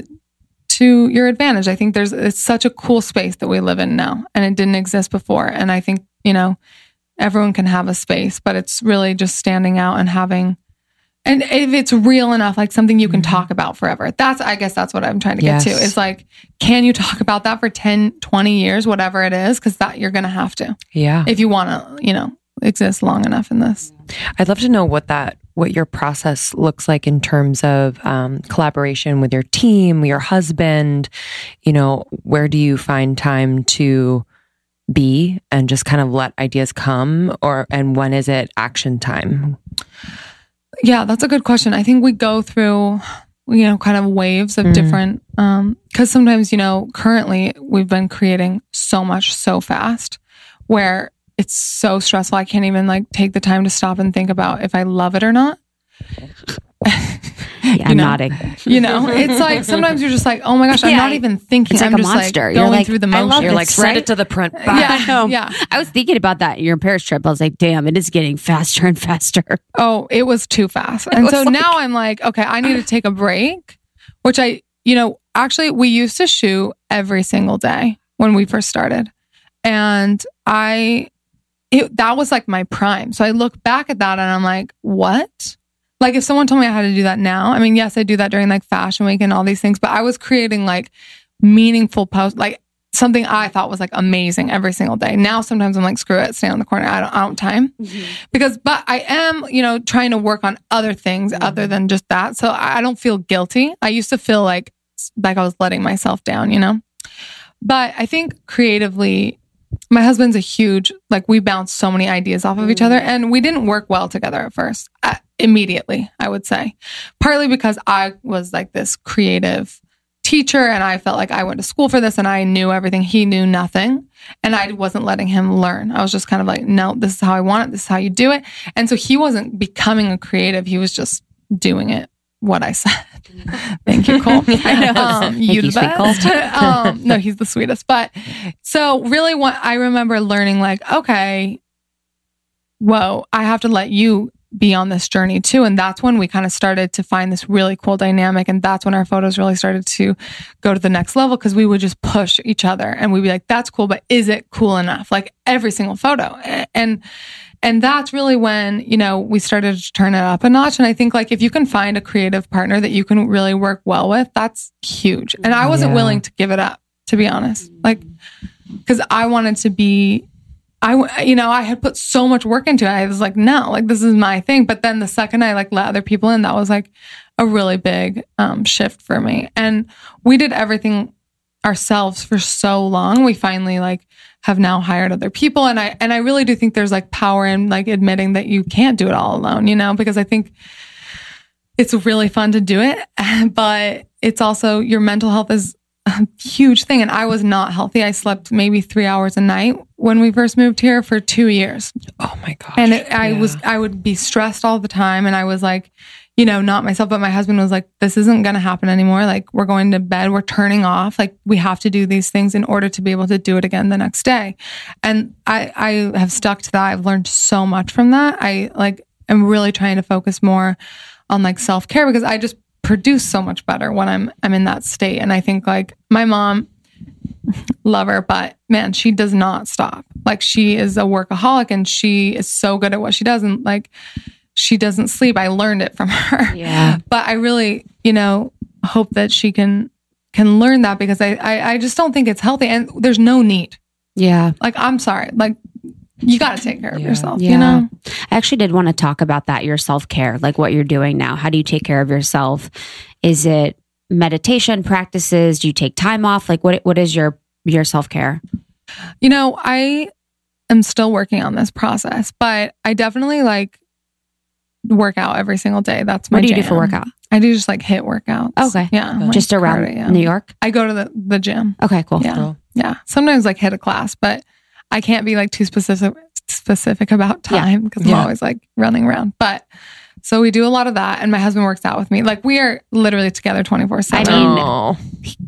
to your advantage. I think there's, it's such a cool space that we live in now and it didn't exist before. And I think, you know, everyone can have a space, but it's really just standing out and having, and if it's real enough, like something you can mm-hmm. talk about forever. That's, I guess that's what I'm trying to get to Yes. is like, can you talk about that for 10, 20 years, whatever it is? Cause that you're going to have to yeah if you want to, you know, exist long enough in this. I'd love to know what that what your process looks like in terms of um, collaboration with your team, your husband. You know, where do you find time to be and just kind of let ideas come, or and when is it action time? Yeah, that's a good question. I think we go through, you know, kind of waves of different, um, cause sometimes, you know, currently we've been creating so much so fast where it's so stressful. I can't even like take the time to stop and think about if I love it or not. Yeah, I'm know. nodding. You know, it's like sometimes you're just like, oh my gosh, I'm Yeah, not even thinking. it's like I'm a just monster. like You're going like, through the I motions. You're like send right? it to the print. Bye. Yeah, know. yeah. I was thinking about that your Paris trip. I was like, damn, it is getting faster and faster. Oh, it was too fast. And so now I'm like, okay, I need to take a break, which I, you know, actually we used to shoot every single day when we first started. And I, it, that was like my prime. So I look back at that and I'm like, what? Like if someone told me I had to do that now, I mean, yes, I do that during like fashion week and all these things, but I was creating like meaningful posts, like something I thought was like amazing every single day. Now sometimes I'm like, screw it, stay on the corner. I don't, I don't time mm-hmm. because, but I am, you know, trying to work on other things mm-hmm. other than just that. So I don't feel guilty. I used to feel like, like I was letting myself down, you know? But I think creatively, my husband's a huge, like we bounce so many ideas off of each other and we didn't work well together at first, uh, immediately, I would say. Partly because I was like this creative teacher and I felt like I went to school for this and I knew everything. He knew nothing and I wasn't letting him learn. I was just kind of like, no, this is how I want it. This is how you do it. And so he wasn't becoming a creative. He was just doing it what I said. Thank you, Cole. I know. Um, you the best. um, no, he's the sweetest. But so really what I remember learning like, okay, whoa, I have to let you be on this journey too. And that's when we kind of started to find this really cool dynamic. And that's when our photos really started to go to the next level because we would just push each other and we'd be like, that's cool, but is it cool enough? Like every single photo. And, and that's really when, you know, we started to turn it up a notch. And I think like if you can find a creative partner that you can really work well with, that's huge. And I wasn't Yeah. willing to give it up, to be honest. Like, cause I wanted to be, I, you know, I had put so much work into it. I was like, no, like this is my thing. But then the second I like let other people in, that was like a really big um, shift for me. And we did everything ourselves for so long. We finally like have now hired other people. And I, and I really do think there's like power in like admitting that you can't do it all alone, you know, because I think it's really fun to do it, but it's also your mental health is a huge thing. And I was not healthy. I slept maybe three hours a night when we first moved here for two years. Oh my gosh. And it, I was, I would be stressed all the time. And I was like, you know, not myself, but my husband was like, this isn't going to happen anymore. Like, we're going to bed, we're turning off. Like, we have to do these things in order to be able to do it again the next day. And I, I have stuck to that. I've learned so much from that. I like, am really trying to focus more on like self care because I just produce so much better when I'm, I'm in that state. And I think like my mom, love her, but man, she does not stop. Like she is a workaholic and she is so good at what she does. And like she doesn't sleep. I learned it from her. Yeah. But I really, you know, hope that she can can learn that because I, I, I just don't think it's healthy and there's no need. Yeah. Like I'm sorry. Like you gotta take care of Yeah. yourself, Yeah. you know? I actually did want to talk about that, your self care, like what you're doing now. How do you take care of yourself? Is it meditation practices? Do you take time off? Like what what is your your self care? You know, I am still working on this process, but I definitely like work out every single day. That's my What do you do for workout? I do just like HIIT workouts. Okay. Yeah. like Just around cardio. New York? I go to the, the gym. Okay, cool. Yeah. Cool. Yeah. Sometimes like hit a class, but I can't be like too specific specific about time because Yeah. I'm always like running around. But so we do a lot of that and my husband works out with me. Like we are literally together 24 seven. I 7. mean, Oh.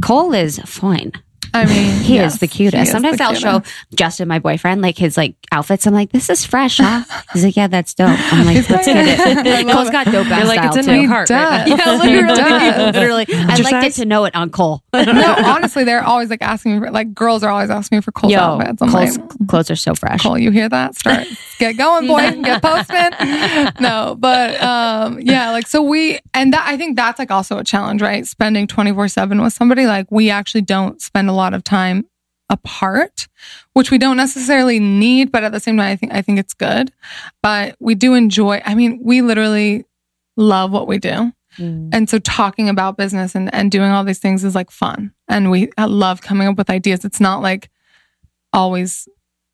Cole is fine. I mean, He yes, is the cutest. is Sometimes the I'll show. Justin, my boyfriend, like his like outfits. I'm like, this is fresh, huh? He's like, yeah, that's dope. I'm like, He's let's get it. love Cole's it. got dope ass You're like, style it's in too. my cart right does. now. Yeah, He literally, does. literally. I'd like to, size? to know it on Cole. no, honestly, they're always like asking me for like girls are always asking me for Cole's Yo, outfits. I'm Cole's like, clothes are so fresh. Cole, you hear that? Start get going, boy. Get posting. No, but um, yeah, like so we and that I think that's like also a challenge, right? Spending twenty four seven with somebody, like we actually don't spend a lot of time apart, which we don't necessarily need, but at the same time, I think I think it's good. But we do enjoy. I mean, we literally love what we do. Mm. And so talking about business and, and doing all these things is like fun. And we love coming up with ideas. It's not like always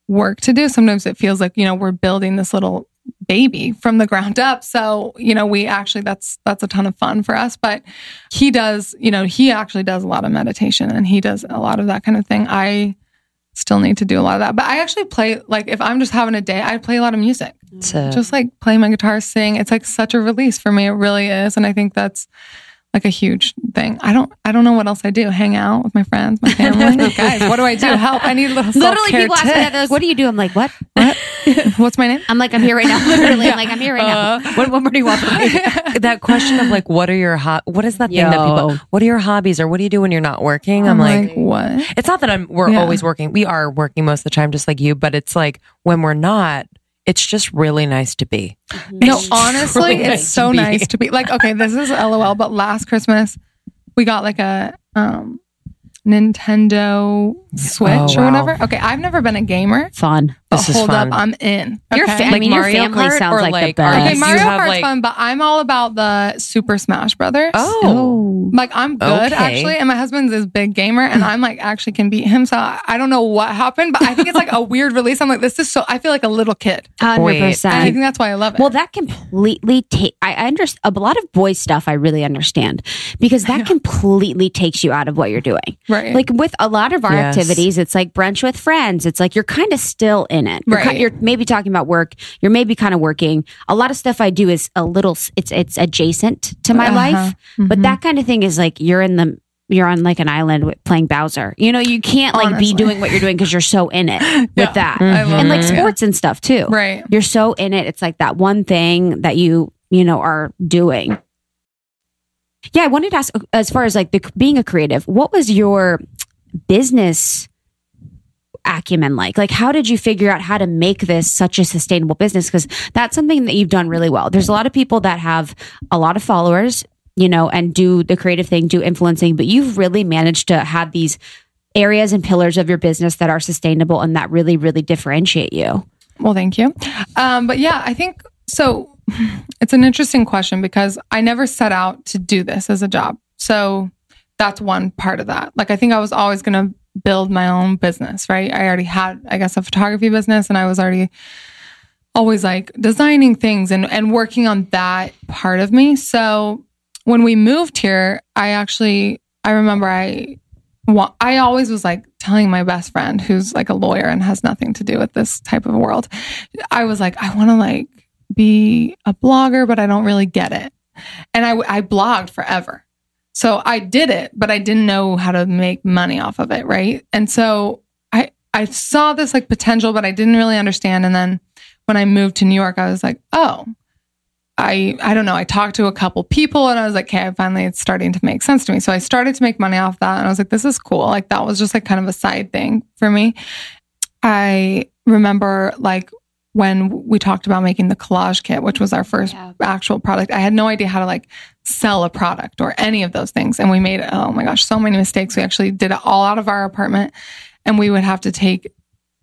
work to do. Sometimes it feels like, you know, we're building this little baby from the ground up. So, you know, we actually that's that's a ton of fun for us. But he does, you know, he actually does a lot of meditation and he does a lot of that kind of thing. I still need to do a lot of that. But I actually play like if I'm just having a day, I play a lot of music mm. To- just like play my guitar, sing. It's like such a release for me. It really is, and I think that's like a huge thing. I don't, I don't know what else I do. Hang out with my friends, my family. Guys, what do I do? Help! I need a little Literally, self-care people ask me that. tip. They're like, what do you do? I'm like, what? What? What's my name? I'm like, I'm here right now. Literally, I'm like, I'm here right Uh, now. What, what more do you want from me? that question of like, what are your ho- what is that thing that people? What are your hobbies or what do you do when you're not working? I'm, like, what? it's not that I'm. We're Yeah. always working. We are working most of the time, just like you. But it's like when we're not, it's just really nice to be. No, It's honestly, really it's nice so nice to be like, okay, this is LOL, but last Christmas we got like a um Nintendo Switch Oh, or wow. whatever. Okay, I've never been a gamer. Fun. But This is hold fun. up, I'm in. Your okay? fa- I Like mean, your Mario family Kart sounds or like, like, the are best. Okay, you Mario have, Kart's like- fun, but I'm all about the Super Smash Brothers. Oh, oh. Like I'm good Okay. actually, and my husband's is big gamer, and I'm like actually can beat him. So I I don't know what happened, but I think it's like a weird release. I'm like, this is so. I feel like a little kid, Hundred Wait. and I think that's why I love it. Well, that completely take. I I understand a lot of boys stuff. I really understand because that completely takes you out of what you're doing. right, Like with a lot of our Yes. activities, it's like brunch with friends. It's like you're kind of still in it. You're, Right. you're maybe talking about work. You're maybe kind of working. A lot of stuff I do is a little. It's it's adjacent to my Uh-huh. life, but Mhm. that kind of thing is like you're in the. You're on like an island playing Bowser. You know, you can't like Honestly. be doing what you're doing because you're so in it with Yeah. that. Love And like sports and stuff too. right. You're so in it. It's like that one thing that you, you know, are doing. Yeah, I wanted to ask as far as like the, being a creative, what was your business acumen like? Like, how did you figure out how to make this such a sustainable business? Because that's something that you've done really well. There's a lot of people that have a lot of followers, you know, and do the creative thing, do influencing, but you've really managed to have these areas and pillars of your business that are sustainable and that really, really differentiate you. Well, thank you. Um, but yeah, I think so. It's an interesting question because I never set out to do this as a job. So that's one part of that. Like, I think I was always going to build my own business, right? I already had, I guess, a photography business and I was already always like designing things and, and working on that part of me. So when we moved here, I actually, I remember I, I always was like telling my best friend who's like a lawyer and has nothing to do with this type of world. I was like, I want to like be a blogger, but I don't really get it. And I, I blogged forever. So I did it, but I didn't know how to make money off of it. Right. And so I, I saw this like potential, but I didn't really understand. And then when I moved to New York, I was like, oh, I, I don't know. I talked to a couple people and I was like, okay, I finally it's starting to make sense to me. So I started to make money off that. And I was like, this is cool. Like that was just like kind of a side thing for me. I remember like when we talked about making the collage kit, which was our first Yeah. actual product, I had no idea how to like sell a product or any of those things. And we made, oh my gosh, so many mistakes. We actually did it all out of our apartment and we would have to take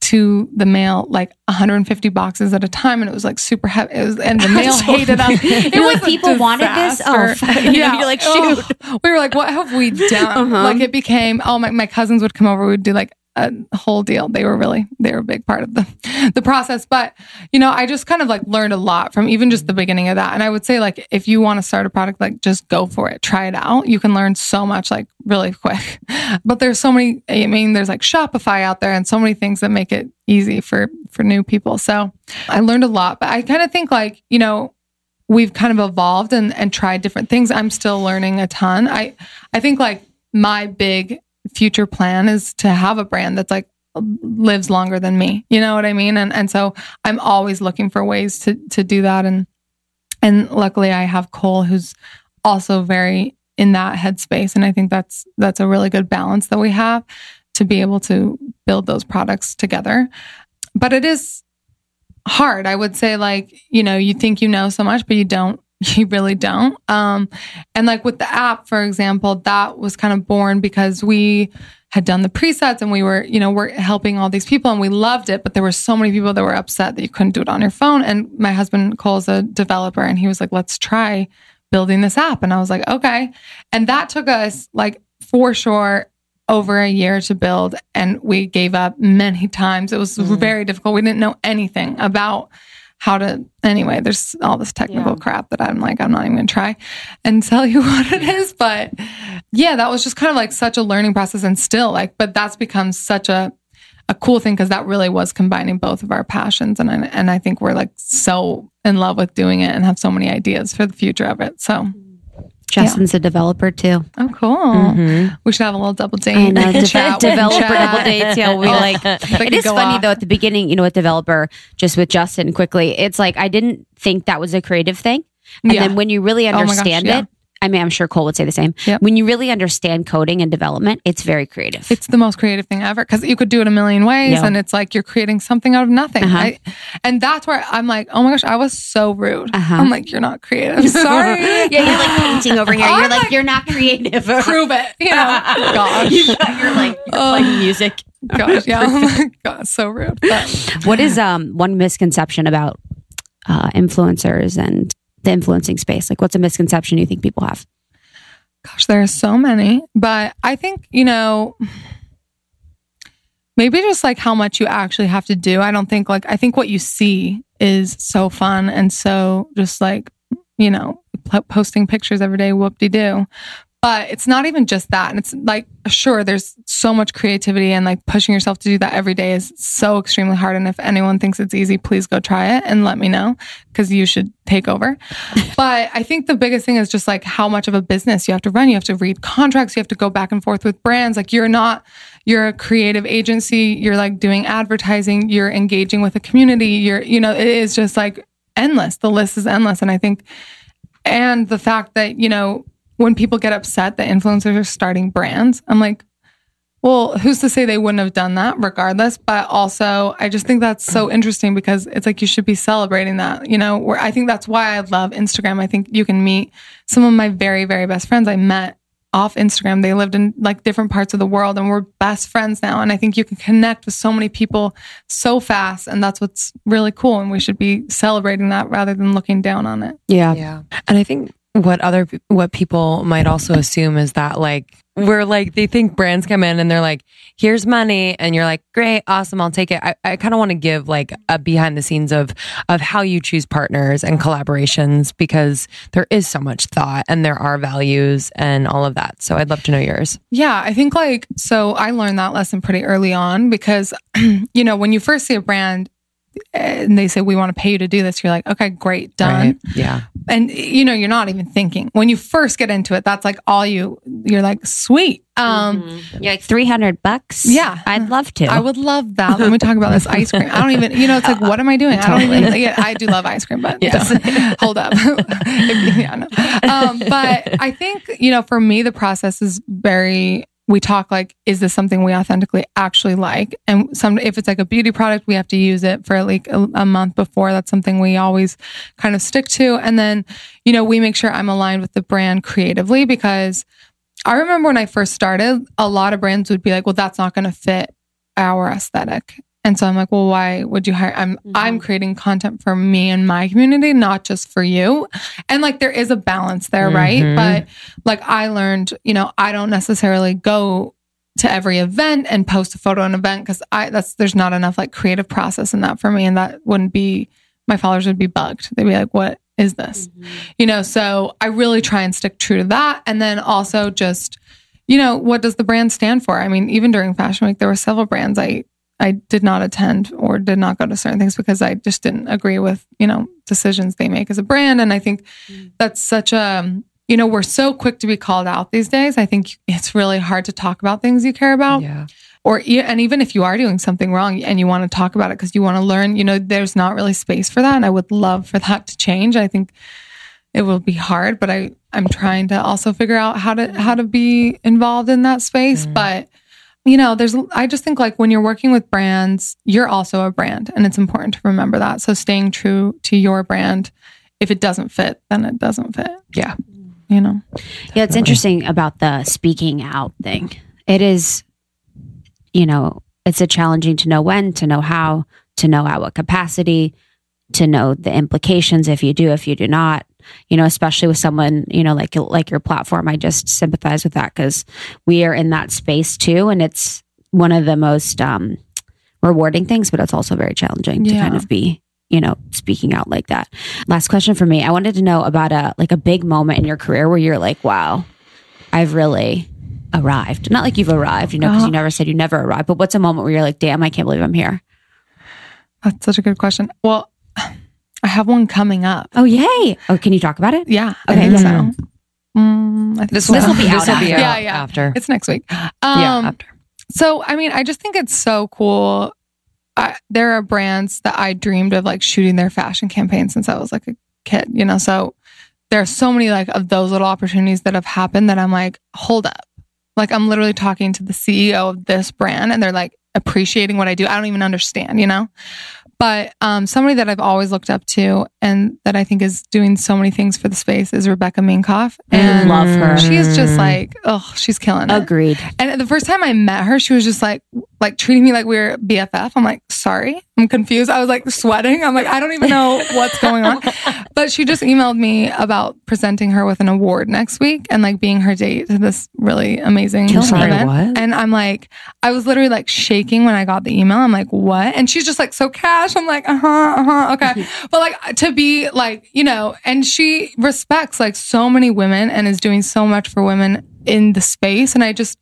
to the mail like 150 boxes at a time and it was like super heavy it was, and the mail hated us it like, was people wanted this? Oh, disaster. fuck. You know, you're like, Oh, we were like what have we done Uh-huh. like it became oh my, my cousins would come over we'd do like a whole deal. They were really they were a big part of the the process. But you know i just kind of like learned a lot from even just the beginning of that. And i would say like if you want to start a product like just go for it. Try it out. You can learn so much like really quick. But there's so many i mean there's like shopify out there and so many things that make it easy for for new people. So i learned a lot. But i kind of think like you know we've kind of evolved and and tried different things. I'm still learning a ton. I i think like my big future plan is to have a brand that's like lives longer than me. You know what i mean? And and so i'm always looking for ways to to do that. And and luckily i have cole who's also very in that headspace. And i think that's that's a really good balance that we have to be able to build those products together. But it is hard. I would say like you know you think you know so much but you don't you really don't. Um and like with the app for example that was kind of born because we had done the presets and we were you know we're helping all these people and we loved it but there were so many people that were upset that you couldn't do it on your phone. And my husband cole's a developer and he was like let's try building this app. And i was like okay. And that took us like for sure over a year to build and we gave up many times. It was very difficult. We didn't know anything about how to anyway there's all this technical crap that i'm like i'm not even gonna try and tell you what it is but yeah that was just kind of like such a learning process and still like but that's become such a a cool thing because that really was combining both of our passions and I, and I think we're like so in love with doing it and have so many ideas for the future of it so mm-hmm. Justin's a developer too. oh cool mm-hmm. we should have a little double date I know. De- developer double dates. Yeah, we Oh, like. It could funny off. though. At the beginning, you know, with developer, just with Justin quickly, it's like I didn't think that was a creative thing, and Yeah. then when you really oh my gosh, understand yeah. I mean, I'm sure Cole would say the same. Yep. When you really understand coding and development, it's very creative. It's the most creative thing ever because you could do it a million ways Yeah. and it's like you're creating something out of nothing. Uh-huh. I- and that's where I'm like, oh my gosh, I was so rude. Uh-huh. I'm like, you're not creative. Sorry. yeah, you're like painting over here. You're I'm like, like- you're not creative. Prove it. You know, gosh. you're like you're playing music. Gosh. Yeah. Oh my God. So rude. But What is um one misconception about uh, influencers and the influencing space? Like, what's a misconception you think people have? gosh, there are so many. But I think, you know, maybe just like how much you actually have to do. I don't think like, I think what you see is so fun and so just like, you know, po- posting pictures every day, whoop de doo. But it's not even just that. And it's like, sure, there's so much creativity and like pushing yourself to do that every day is so extremely hard. And if anyone thinks it's easy, please go try it and let me know because you should take over. but I think the biggest thing is just like how much of a business you have to run. You have to read contracts. You have to go back and forth with brands. Like you're not, you're a creative agency. You're like doing advertising. You're engaging with a community. You're, you know, it is just like endless. The list is endless. And I think, and the fact that, you know, when people get upset that influencers are starting brands, I'm like, Well, who's to say they wouldn't have done that regardless? But also, I just think that's so interesting because it's like you should be celebrating that, you know, where I think that's why I love Instagram. I think you can meet some of my very, very best friends I met off Instagram. They lived in like different parts of the world and we're best friends now. And I think you can connect with so many people so fast. And that's what's really cool. And we should be celebrating that rather than looking down on it. Yeah. Yeah. And I think what other what people might also assume is that like we're like they think brands come in and they're like here's money and you're like great awesome i'll take it. I, I kind of want to give like a behind the scenes of of how you choose partners and collaborations because there is so much thought and there are values and all of that. So i'd love to know yours. Yeah, I think like so I learned that lesson pretty early on because you know, when you first see a brand eh, and they say we want to pay you to do this, you're like, okay, great, done. right yeah And you know, you're not even thinking. When you first get into it, that's like all you you're like, sweet. Um You're like 300 bucks? Yeah. I'd love to. I would love that. Let me talk about this ice cream. I don't even, you know, it's like, what am I doing? I don't even, yeah, I do love ice cream, but hold up. yeah, no. um, but I think, you know, for me, the process is very, we talk like, is this something we authentically actually like? And some, if it's like a beauty product, we have to use it for like a, a month before. That's something we always kind of stick to. And then, you know, we make sure I'm aligned with the brand creatively because I remember when I first started, a lot of brands would be like, well, that's not going to fit our aesthetic. And so I'm like, well, why would you hire? I'm mm-hmm. I'm creating content for me and my community, not just for you. And like there is a balance there, right? Mm-hmm. But like I learned, you know, I don't necessarily go to every event and post a photo an event because I that's there's not enough like creative process in that for me. And that wouldn't be my followers would be bugged. They'd be like, what is this? Mm-hmm. You know, so I really try and stick true to that. And then also just, you know, what does the brand stand for? I mean, even during Fashion Week, there were several brands I I did not attend or did not go to certain things because I just didn't agree with, you know, decisions they make as a brand. And I think mm. that's such a, you know, we're so quick to be called out these days. I think it's really hard to talk about things you care about. yeah Or, and even if you are doing something wrong and you want to talk about it because you want to learn, you know, there's not really space for that. And I would love for that to change. I think it will be hard, but I, I'm trying to also figure out how to, how to be involved in that space. Mm. But, you know, there's, I just think like when you're working with brands, you're also a brand and it's important to remember that. So staying true to your brand, if it doesn't fit, then it doesn't fit, yeah you know? Yeah, it's interesting about the speaking out thing. It is, you know, it's a challenging to know when, to know how, to know at what capacity, to know the implications if you do, if you do not. You know, especially with someone, you know, like like your platform. I just sympathize with that because we are in that space too, and it's one of the most um, rewarding things, but it's also very challenging to kind of be you know speaking out like that. Last question for me. I wanted to know about a like a big moment in your career where you're like wow i've really arrived. Not like you've arrived you know because you never said you never arrived but what's a moment where you're like damn i can't believe i'm here? That's such a good question. Well, I have one coming up. oh yay oh can you talk about it Yeah. Okay, think yeah. so. Mm, this will, This will be out this will be after. out Yeah, yeah. after It's next week. yeah Um, after So, I mean, I just think it's so cool. I, there are brands that I dreamed of like shooting their fashion campaign since I was like a kid, you know? So there are so many like of those little opportunities that have happened that I'm like, hold up. Like I'm literally talking to the CEO of this brand and they're like appreciating what I do. I don't even understand, you know? But um, somebody that I've always looked up to and that I think is doing so many things for the space is Rebecca Minkoff. And love her she is just like, oh, she's killing it. agreed And the first time I met her, she was just like, like treating me like we were BFF. I'm like, sorry, I'm confused. I was like sweating. I'm like, I don't even know what's going on. But she just emailed me about presenting her with an award next week and like being her date to this really amazing me. Sorry, event. what? And I'm like, I was literally like shaking when I got the email. I'm like, what? And she's just like, so cash. I'm like, uh huh, uh huh, okay. but like to be like, you know, and she respects like so many women and is doing so much for women in the space. And I just,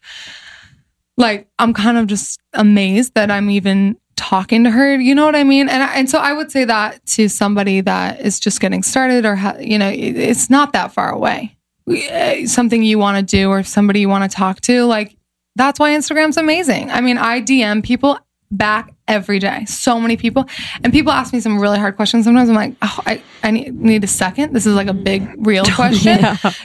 like I'm kind of just amazed that I'm even talking to her. You know what I mean? And I, and so I would say that to somebody that is just getting started, or ha, you know, it, it's not that far away. Uh, Something you want to do, or somebody you want to talk to, like that's why Instagram's amazing. I mean, I DM people back every day. So many people. And people ask me some really hard questions. Sometimes I'm like, oh, I, I need, need a second. This is like a big, real question.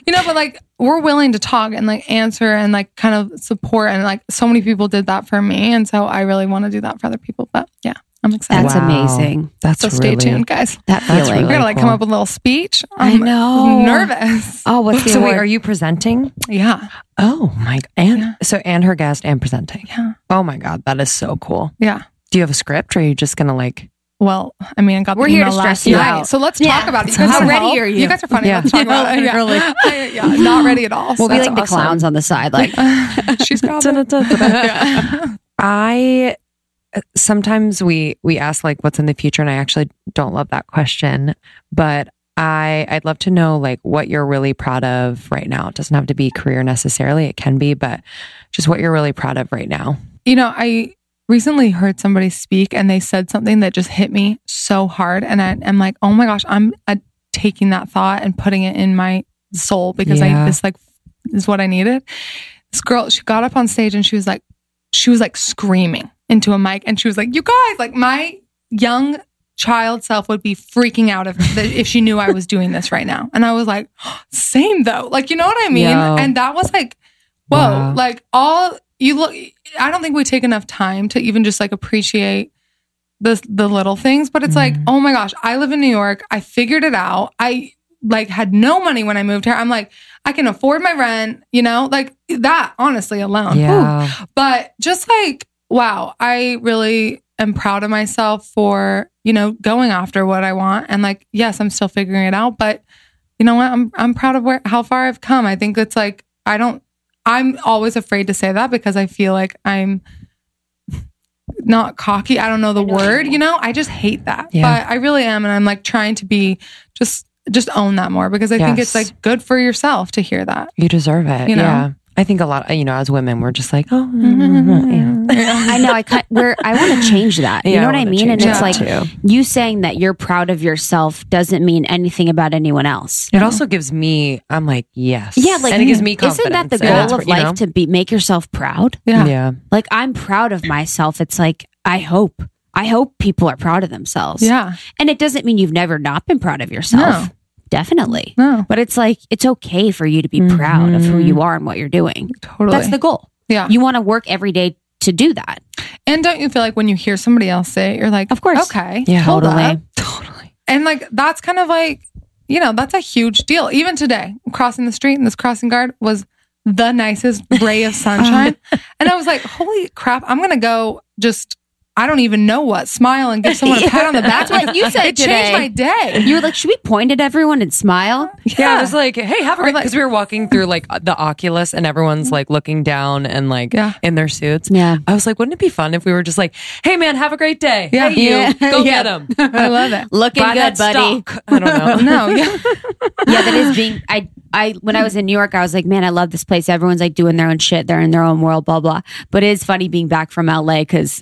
You know, but like we're willing to talk and like answer and like kind of support. And like so many people did that for me. And so I really want to do that for other people. But yeah, I'm excited. That's amazing. That's so stay really- tuned, guys. That That's feeling. really We're gonna like cool. come up with a little speech. I I'm know. nervous. Oh, what's the So wait, award? are you presenting? Yeah, Oh my and Yeah. so and her guest and presenting. yeah, Oh my god, that is so cool. yeah. Do you have a script or are you just gonna like Well, I mean, I got We're here email to stress you night, out. so let's Yeah. talk about it. You guys how ready help? are you? You guys are funny. Yeah. Let's talk about it. Yeah. Really? I- yeah, not ready at all. We'll be so like the awesome. clowns on the side. Like, She's got it. Yeah. I sometimes we we ask like what's in the future and I actually don't love that question, but I I'd love to know like what you're really proud of right now. It doesn't have to be career necessarily, it can be, but just what you're really proud of right now. You know, I recently heard somebody speak and they said something that just hit me so hard. And I, I'm like, oh my gosh, I'm uh, taking that thought and putting it in my soul because Yeah. I, this like is what I needed. This girl, she got up on stage and she was like, she was like screaming into a mic and she was like, you guys, like my young child self would be freaking out if, if she knew I was doing this right now. And I was like, same though. Like, you know what I mean? Yeah. And that was like, whoa, Wow. like all you look, I don't think we take enough time to even just like appreciate the the little things, but it's like, Mhm. oh my gosh, I live in New York. I figured it out. I like had no money when I moved here. I'm like, I can afford my rent, you know, like that honestly alone. Yeah. But just like, wow, I really am proud of myself for, you know, going after what I want. And like, yes, I'm still figuring it out, but you know what? I'm I'm proud of where how far I've come. I think it's like I don't I'm always afraid to say that because I feel like I'm not cocky. I don't know the word, you know? I just hate that. Yeah. But I really am and I'm like trying to be just just own that more because I think it's like good for yourself to hear that. You deserve it. You know? Yeah. I think a lot, you know, as women, we're just like, oh, Mm-hmm. yeah. I know. I cut. Where I want to change that. You Yeah, know what I wanna mean? And it's like too. you saying that you're proud of yourself doesn't mean anything about anyone else. It also gives me, I'm like, yes. Yeah, like and it gives me confidence. Isn't that the goal what- of you life know? to be make yourself proud? Yeah. Yeah. Like I'm proud of myself. It's like I hope. I hope people are proud of themselves. Yeah. And it doesn't mean you've never not been proud of yourself. No. Definitely. No. But it's like it's okay for you to be mm-hmm. proud of who you are and what you're doing. Totally. That's the goal. yeah. You want to work every day to do that. And don't you feel like when you hear somebody else say it, you're like, Of course. okay, Yeah, totally. totally. And like that's kind of like, you know, that's a huge deal. Even today, crossing the street and this crossing guard was the nicest ray of sunshine, and I was like, holy crap, I'm gonna go just. I don't even know what. Smile and give someone a pat on the back. That's what you said It today. changed my day. You were like, should we point at everyone and smile? Yeah, I was like, hey, have a great like- because we were walking through like the Oculus and everyone's mm-hmm. like looking down and like Yeah. in their suits. Yeah. I was like, wouldn't it be fun if we were just like, hey man, have a great day. Yeah. Hey you, Yeah. go Yeah. get them. I love it. Looking Buy good, that buddy. stock. I don't know. No, yeah. yeah, that is being. I I when I was in New York, I was like, man, I love this place. Everyone's like doing their own shit. They're in their own world, blah blah. But it is funny being back from LA because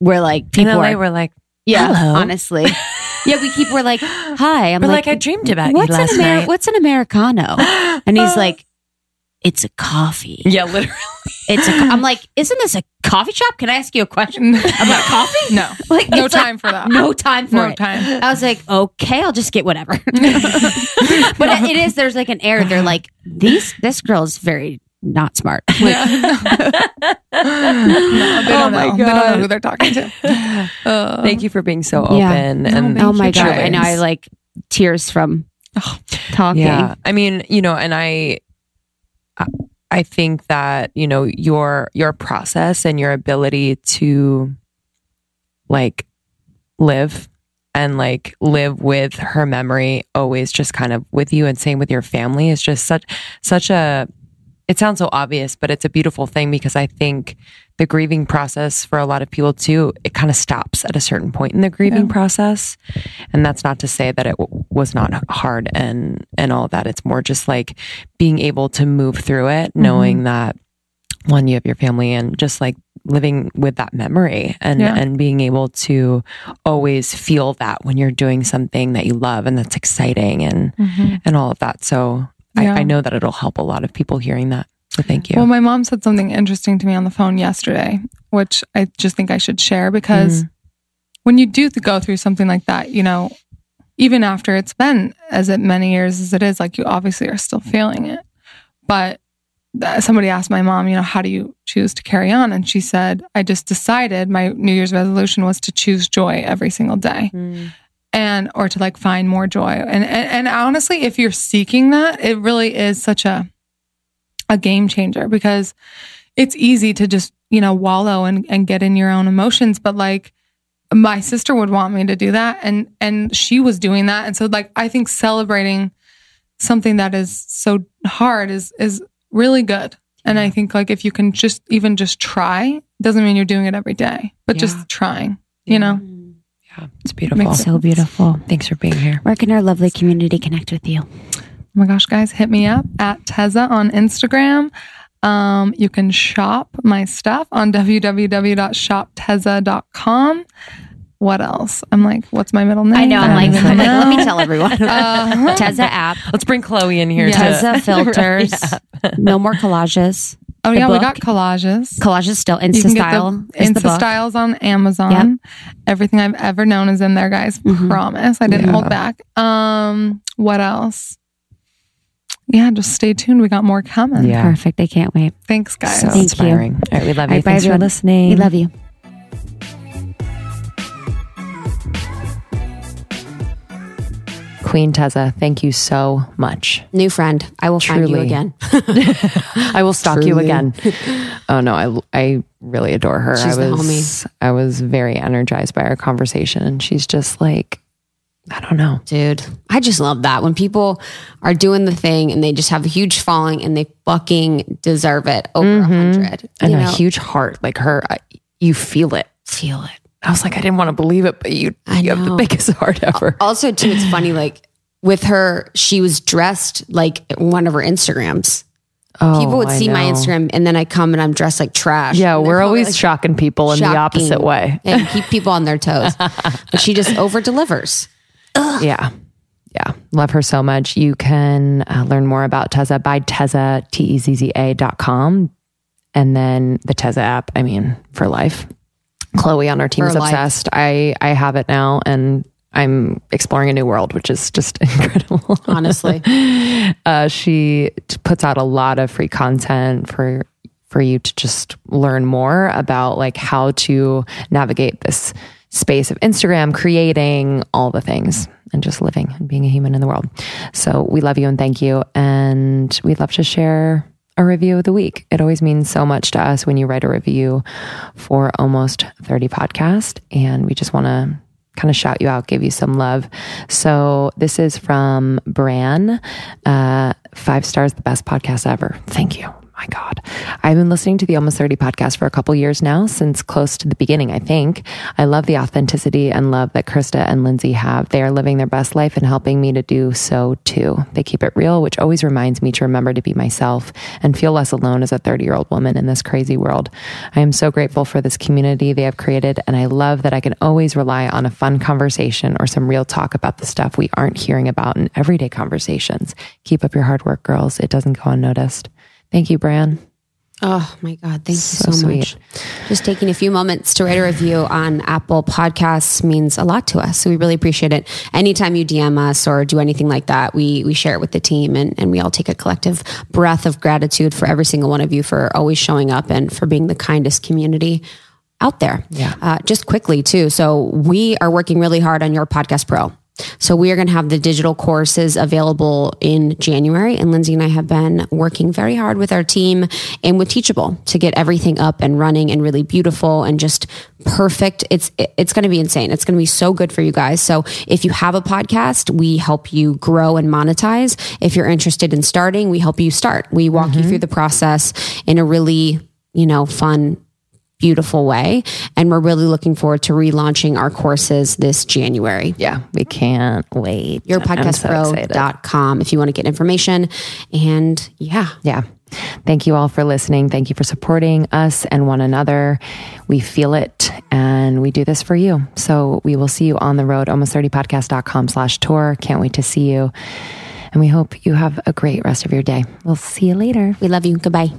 we're like In people LA, are we're like, yeah, hello. honestly, yeah. We keep we're like, hi. I'm we're like, like, I dreamed about what's you last an Amer- night. what's an americano? And he's like, it's a coffee. yeah, literally. It's. A, co- I'm like, isn't this a coffee shop? Can I ask you a question about coffee? No, Like, no it's like- time for that. No time for No it. time. I was like, okay, I'll just get whatever. but it is. There's like an air. They're like, these. This girl's very not smart. Like, No, they don't know. They don't know who they're talking to. Uh, Thank you for being so open. No, and thank oh my god! I know. I like tears from talking. Yeah. I mean, you know, and I I- I think that, you know, your your process and your ability to like live and like live with her memory always just kind of with you and same with your family is just such such a it sounds so obvious, but it's a beautiful thing because I think the grieving process for a lot of people too, it kind of stops at a certain point in the grieving process. And that's not to say that it w- was not hard and, and all that. It's more just like being able to move through it, mm-hmm. knowing that one, you have your family and just like living with that memory and, Yeah. and being able to always feel that when you're doing something that you love and that's exciting and, mm-hmm. and all of that. So Yeah. I, I know that it'll help a lot of people hearing that. So thank you. Well, my mom said something interesting to me on the phone yesterday, which I just think I should share because mm. when you do go through something like that, you know, even after it's been as many years as it is, like you obviously are still feeling it. But somebody asked my mom, you know, how do you choose to carry on? And she said, I just decided my New Year's resolution was to choose joy every single day mm. And or to like find more joy. And, and and honestly if you're seeking that it really is such a a game changer because it's easy to just you know wallow and, and get in your own emotions. But like my sister would want me to do that. And and she was doing that. And so like i think celebrating something that is so hard is is really good. And i think like if you can just even just try doesn't mean you're doing it every day but just trying you know yeah, it's beautiful. Makes So beautiful. Thanks for being here. Where can our lovely community connect with you? Oh my gosh, guys, hit me up at Tezza on Instagram. Um, you can shop my stuff on www.shoptezza.com. What else? I'm like, what's my middle name? I know. I'm like, I'm like let me tell everyone. Tezza app, Let's bring Chloe in here. Yeah. to- Tezza filters, no more collages. Oh the yeah, we got collages. Collages still. You Insta style the Insta. Styles on Amazon. Everything I've ever known is in there, guys. Mhm. Promise. I didn't Yeah. hold back. Um, what else? Yeah, just stay tuned. We got more coming. Yeah. Perfect. I can't wait. Thanks, guys. So Thank you. All right, we love you. right, bye, Thanks for everyone. listening. We love you. Queen Tezza, thank you so much. New friend. I will find you again. I will stalk you again. Oh no, I I really adore her. She's I the was I was very energized by our conversation and she's just like I don't know. Dude, I just love that when people are doing the thing and they just have a huge following and they fucking deserve it over a mm-hmm. hundred. And You a huge heart like her I, you feel it. feel it. I was like I didn't want to believe it, but you you have the biggest heart ever. Also, too, it's funny. Like with her, she was dressed like one of her Instagrams. Oh, People would I see my. Instagram, and then I come and I'm dressed like trash. Yeah, we're always like, shocking people in the opposite way. and keep people on their toes. but she just over delivers. Yeah. Yeah. Love her so much. You can uh, learn more about Tezza by Tezza, T E Z Z A dot com. And then the Tezza app, I mean, for life. Chloe on our team For is life. obsessed. I, I have it now and I'm exploring a new world, which is just incredible. Honestly, uh, she t- puts out a lot of free content for for you to just learn more about like how to navigate this space of Instagram, creating all the things and just living and being a human in the world. So we love you and thank you. And we'd love to share a review of the week. It always means so much to us when you write a review for almost 30 podcast. And we just want to kind of shout you out, give you some love. So this is from Bran. Uh, five stars, the best podcast ever. Thank you. My God. I've been listening to the Almost 30 podcast for a couple years now, since close to the beginning, I think. I love the authenticity and love that Krista and Lindsey have. They are living their best life and helping me to do so too. They keep it real, which always reminds me to remember to be myself and feel less alone as a 30 year old woman in this crazy world. I am so grateful for this community they have created, and I love that I can always rely on a fun conversation or some real talk about the stuff we aren't hearing about in everyday conversations. Keep up your hard work, girls. It doesn't go unnoticed. Thank you, Bran. Oh my God. Thank So you so sweet. much. Just taking a few moments to write a review on Apple Podcasts means a lot to us. So we really appreciate it. Anytime you DM us or do anything like that, we, we share it with the team and, and we all take a collective breath of gratitude for every single one of you for always showing up and for being the kindest community out there. Yeah. Uh, just quickly too. So we are working really hard on your podcast pro. So we are going to have the digital courses available in January and Lindsey and I have been working very hard with our team and with Teachable to get everything up and running and really beautiful and just perfect. It's it's going to be insane. It's going to be so good for you guys. So if you have a podcast, we help you grow and monetize. If you're interested in starting, we help you start. We walk you mm-hmm. through the process in a really, you know, fun beautiful way. And we're really looking forward to relaunching our courses this January. Yeah, we can't wait. I'm so if you want to get information. And yeah, Yeah. Thank you all for listening. Thank you for supporting us and one another. We feel it and we do this for you. So we will see you on the road, almost30podcast.com slash tour. Can't wait to see you. And we hope you have a great rest of your day. We'll see you later. we love you. Goodbye.